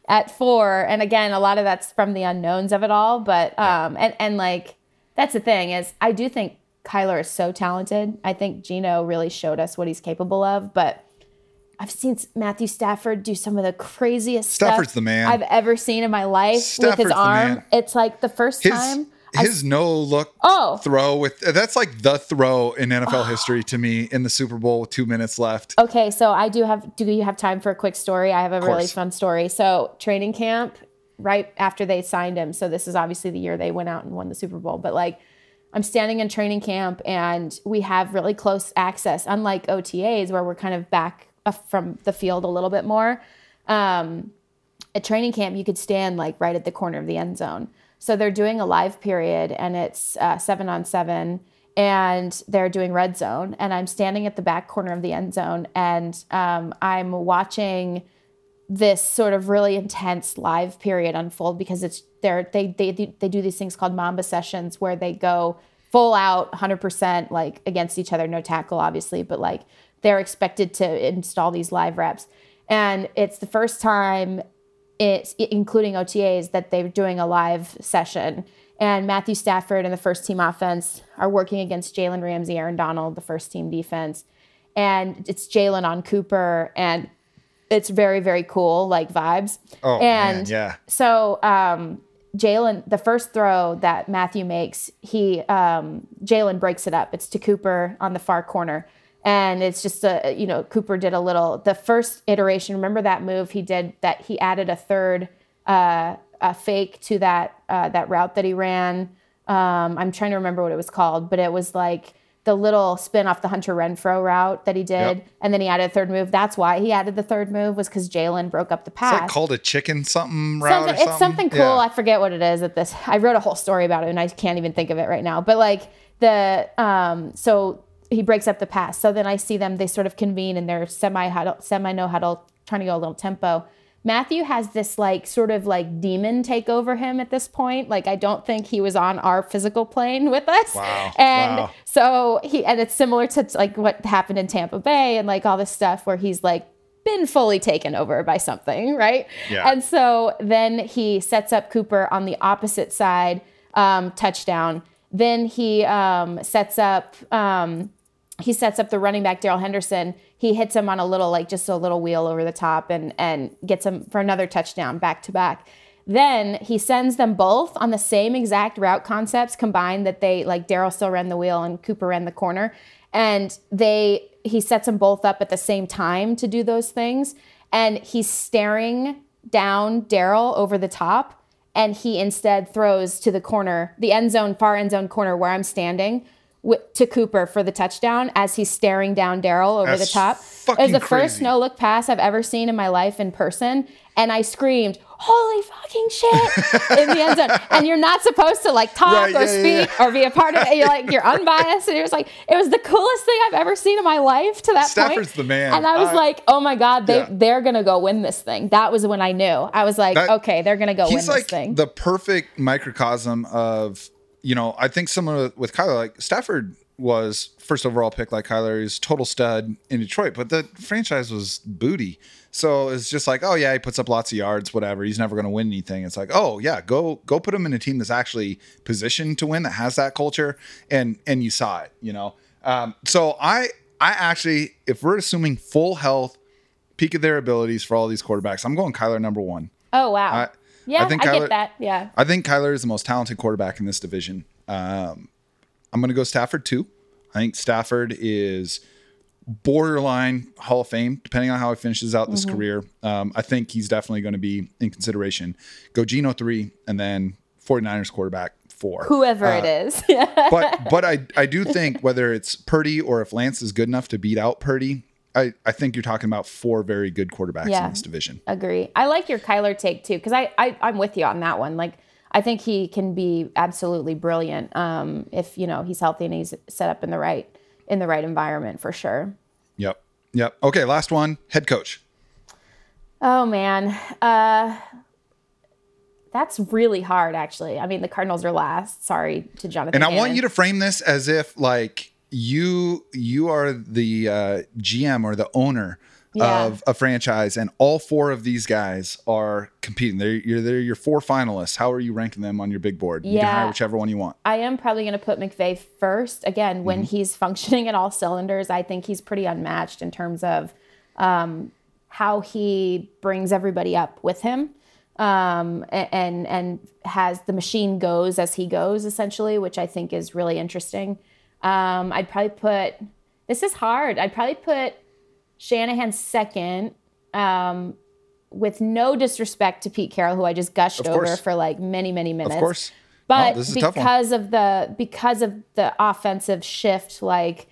at four. And again, a lot of that's from the unknowns of it all. But um, and and like that's the thing is I do think Kyler is so talented. I think Geno really showed us what he's capable of. But I've seen Matthew Stafford do some of the craziest
Stafford's
stuff
the man.
I've ever seen in my life with
Stafford's
his
the
arm. It's like the first
his
time. I
his no look
Oh.
throw with that's like the throw in NFL ah. history to me in the Super Bowl with two minutes left.
Okay, so I do have. Do you have time for a quick story? I have a really fun story. So training camp, right after they signed him. So this is obviously the year they went out and won the Super Bowl. But like, I'm standing in training camp, and we have really close access, unlike OTAs where we're kind of back from the field a little bit more. Um, at training camp, you could stand like right at the corner of the end zone. So they're doing a live period and it's uh, seven on seven and they're doing red zone. And I'm standing at the back corner of the end zone and um, I'm watching this sort of really intense live period unfold because it's they're, they, they, they do these things called Mamba sessions where they go full out 100% like against each other, no tackle, obviously, but like they're expected to install these live reps. And it's the first time it's including OTAs that they're doing a live session. And Matthew Stafford and the first team offense are working against Jalen Ramsey, Aaron Donald, the first team defense. And it's Jalen on Cooper. And it's very, very cool, like vibes.
Oh
and
man, yeah.
so um, Jalen, the first throw that Matthew makes, he um, Jalen breaks it up. It's to Cooper on the far corner, and it's just a you know Cooper did a little the first iteration. Remember that move he did that he added a third uh, a fake to that uh, that route that he ran. Um, I'm trying to remember what it was called, but it was like the little spin off the Hunter Renfrow route that he did,
Yep.
and then he added a third move. That's why he added the third move was because Jalen broke up the pass.
It's like called a chicken something route
Something,
or something.
it's something cool.
Yeah.
I forget what it is at this. I wrote a whole story about it and I can't even think of it right now. But like the um so he breaks up the pass. So then I see them, they sort of convene in their semi huddle, semi no huddle, trying to go a little tempo. Matthew has this like sort of like demon take over him at this point. Like I don't think he was on our physical plane with us.
Wow.
And
Wow.
so he and it's similar to like what happened in Tampa Bay and like all this stuff where he's like been fully taken over by something, right?
Yeah.
And so then he sets up Cooper on the opposite side, um, touchdown. Then he um, sets up um, he sets up the running back Darrell Henderson. He hits him on a little like just a little wheel over the top and and gets him for another touchdown back to back. Then he sends them both on the same exact route concepts combined that they like Darrell still ran the wheel and Cooper ran the corner. And they he sets them both up at the same time to do those things. And he's staring down Darrell over the top. And he instead throws to the corner, the end zone, far end zone corner where I'm standing, to Cooper for the touchdown as he's staring down Darrell over
That's
the top. It was the first
crazy.
no look pass I've ever seen in my life in person. And I screamed, Holy fucking shit in the end zone. And you're not supposed to like talk
Right,
or
yeah, yeah,
speak or be a part of it. You're like, you're unbiased. And it was like, it was the coolest thing I've ever seen in my life to that point.
Stafford's
point.
the man.
And I was
I-
like, oh my God, they,
Yeah.
they're going to go win this thing. That was when I knew. I was like,
That-
okay, they're going to go win
He's
this
like
thing.
the perfect microcosm of, you know, I think similar with, with Kyler, like Stafford was first overall pick like Kyler. He's total stud in Detroit, but the franchise was booty. So it's just like, oh yeah, he puts up lots of yards, whatever. He's never going to win anything. It's like, oh yeah, go go put him in a team that's actually positioned to win, that has that culture, and and you saw it, you know. Um, so I I actually, if we're assuming full health, peak of their abilities for all these quarterbacks, I'm going Kyler number one.
oh, wow.
I-
yeah,
I
I,
think
get that. Yeah.
I think Kyler is the most talented quarterback in this division. Um, I'm going to go Stafford too. I think Stafford is borderline Hall of Fame, depending on how he finishes out this career. Um, I think he's definitely going to be in consideration. Go Geno three, and then 49ers quarterback four.
Whoever it is. Yeah.
but but I I do think whether it's Purdy or if Lance is good enough to beat out Purdy, I, I think you're talking about four very good quarterbacks
Yeah.
in this division.
Agree. I like your Kyler take too, because I, I I'm with you on that one. Like I think he can be absolutely brilliant um, if you know he's healthy and he's set up in the right in the right environment for sure.
Yep. Yep. Okay, last one. Head coach.
Oh man, uh, that's really hard. Actually, I mean the Cardinals are last. Sorry to Jonathan.
And I want you to frame this as if like you you are the uh, GM or the owner
Yeah.
of a franchise, and all four of these guys are competing. They're you're they're your four finalists. How are you ranking them on your big board? You can hire whichever one you want.
I am probably going to put McVay first. Again, when
Mm-hmm.
he's functioning at all cylinders, I think he's pretty unmatched in terms of um, how he brings everybody up with him, um, and and has the machine goes as he goes, essentially, which I think is really interesting. Um, I'd probably put this is hard. I'd probably put Shanahan second. Um, with no disrespect to Pete Carroll, who I just gushed over for like many, many minutes
Of course.
but
No, this is a tough one.
because of the because of the offensive shift like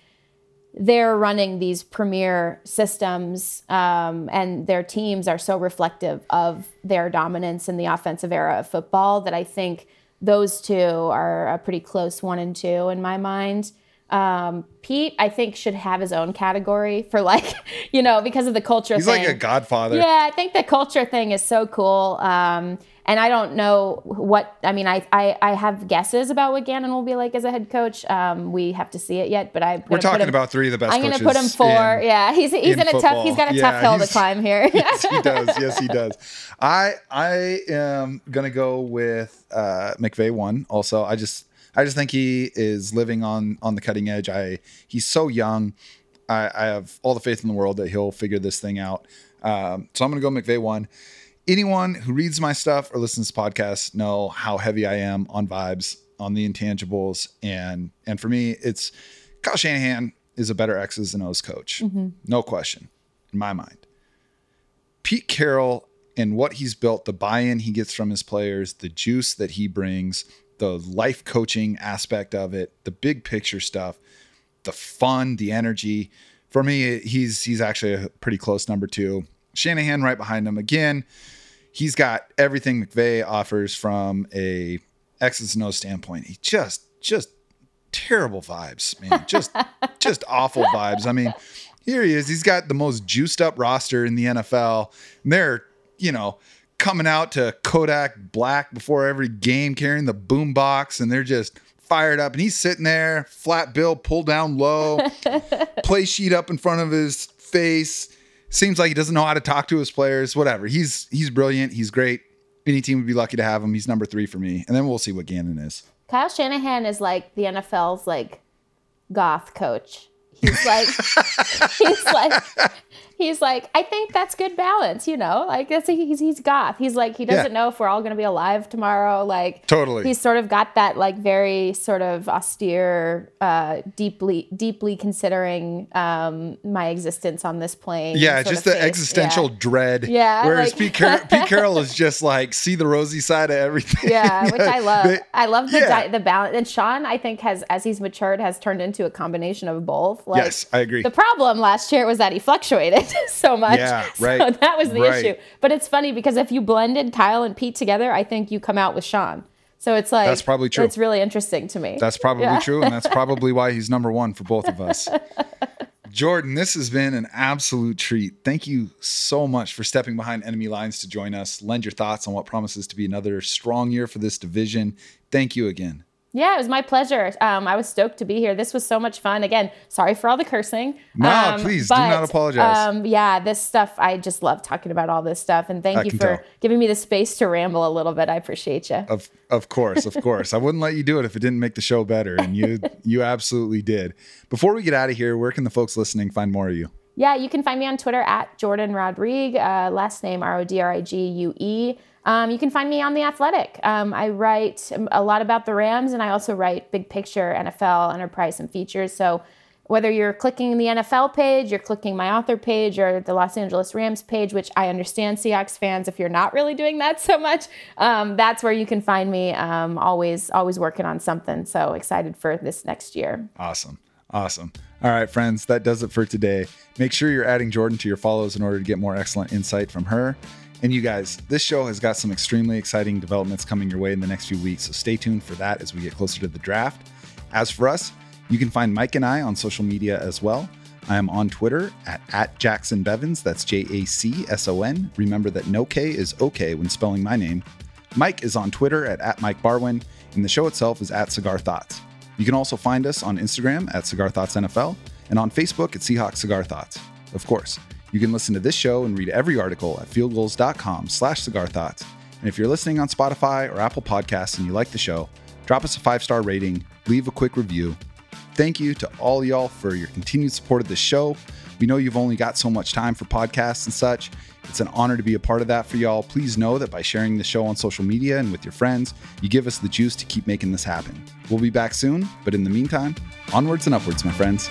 they're running these premier systems um, and their teams are so reflective of their dominance in the offensive era of football that i think those two are a pretty close one and two in my mind um, pete i think should have his own category for like you know because of the culture
He's
thing
like a godfather.
yeah, I think the culture thing is so cool. Um, and I don't know what I mean. I, I I have guesses about what Gannon will be like as a head coach. Um, we have to see it yet, but I
We're talking about three of the best
I'm going to put him four.
in-
yeah, he's he's
in
in, a tough. He's got a
Yeah,
tough hill to climb here.
yes, he does. Yes, he does. I I am gonna go with uh, McVay one. Also, I just I just think he is living on on the cutting edge. I he's so young. I, I have all the faith in the world that he'll figure this thing out. Um, so I'm gonna go McVay one. Anyone who reads my stuff or listens to podcasts know how heavy I am on vibes, on the intangibles, and and for me, it's Kyle Shanahan is a better X's and O's coach, no question, in my mind. Pete Carroll and what he's built, the buy-in he gets from his players, the juice that he brings, the life coaching aspect of it, the big picture stuff, the fun, the energy. For me, he's he's actually a pretty close number two. Shanahan right behind him again. He's got everything McVay offers from a X's and O's standpoint. He just just terrible vibes, man. Just just awful vibes. I mean, here he is. He's got the most juiced up roster in the NFL. And they're, you know, coming out to Kodak Black before every game carrying the boom box and they're just fired up and he's sitting there, flat bill pulled down low, play sheet up in front of his face, seems like he doesn't know how to talk to his players. Whatever. He's he's brilliant. He's great. Any team would be lucky to have him. He's number three for me, and then we'll see what Gannon is.
Kyle Shanahan is like the NFL's like goth coach. He's like he's like he's like I think that's good balance, you know. Like that's he's he's goth. He's like he doesn't
Yeah.
know if we're all going to be alive tomorrow. Like
Totally.
He's sort of got that like very sort of austere, uh, deeply deeply considering um, my existence on this plane.
Yeah, just the
face.
existential
Yeah.
dread.
Yeah,
Whereas
like-
Pete, Car- Pete Carroll is just like see the rosy side of everything.
Yeah, which I love.
They-
I love the
yeah.
di- the balance. And Sean, I think, has as he's matured, has turned into a combination of both. Like,
Yes, I agree.
The problem last year was that he fluctuated so much.
Yeah,
So
right,
that was the
right.
issue. But it's funny because if you blended Kyle and Pete together, I think you come out with Sean. So it's like
That's probably true.
It's really interesting to me.
That's probably
Yeah.
true, and that's probably why he's number one for both of us. Jourdan, this has been an absolute treat. Thank you so much for stepping behind enemy lines to join us. Lend your thoughts on what promises to be another strong year for this division. Thank you again.
Yeah, it was my pleasure. Um, I was stoked to be here. This was so much fun. Again, sorry for all the cursing.
No,
Um,
please, do not apologize.
Um, yeah, this stuff, I just love talking about all this stuff. And thank
I
you for
tell.
giving me the space to ramble a little bit. I appreciate you.
Of of course, of course. I wouldn't let you do it if it didn't make the show better, and you you absolutely did. Before we get out of here, where can the folks listening find more of you?
Yeah, you can find me on Twitter at Jourdan Rodrigue, uh, last name R O D R I G U E. Um, you can find me on The Athletic. Um, I write a lot about the Rams and I also write big picture NFL, enterprise, and features. So whether you're clicking the NFL page, you're clicking my author page, or the Los Angeles Rams page, which I understand Seahawks fans, if you're not really doing that so much, um, that's where you can find me. Um, always, always working on something. So excited for this next year.
Awesome. Awesome. All right, friends, that does it for today. Make sure you're adding Jourdan to your follows in order to get more excellent insight from her. And you guys, this show has got some extremely exciting developments coming your way in the next few weeks, so stay tuned for that as we get closer to the draft. As for us, you can find Mike and I on social media as well. I am on Twitter at, at Jacson Bevens. That's J A C S O N. Remember that no K is okay when spelling my name. Mike is on Twitter at, at Mike Barwin, and the show itself is at Cigar Thoughts. You can also find us on Instagram at Cigar Thoughts NFL and on Facebook at Seahawks Cigar Thoughts. Of course, you can listen to this show and read every article at fieldgulls.com slash cigar thoughts. And if you're listening on Spotify or Apple Podcasts and you like the show, drop us a five-star rating, leave a quick review. Thank you to all y'all for your continued support of this show. We know you've only got so much time for podcasts and such. It's an honor to be a part of that for y'all. Please know that by sharing the show on social media and with your friends, you give us the juice to keep making this happen. We'll be back soon, but in the meantime, onwards and upwards, my friends.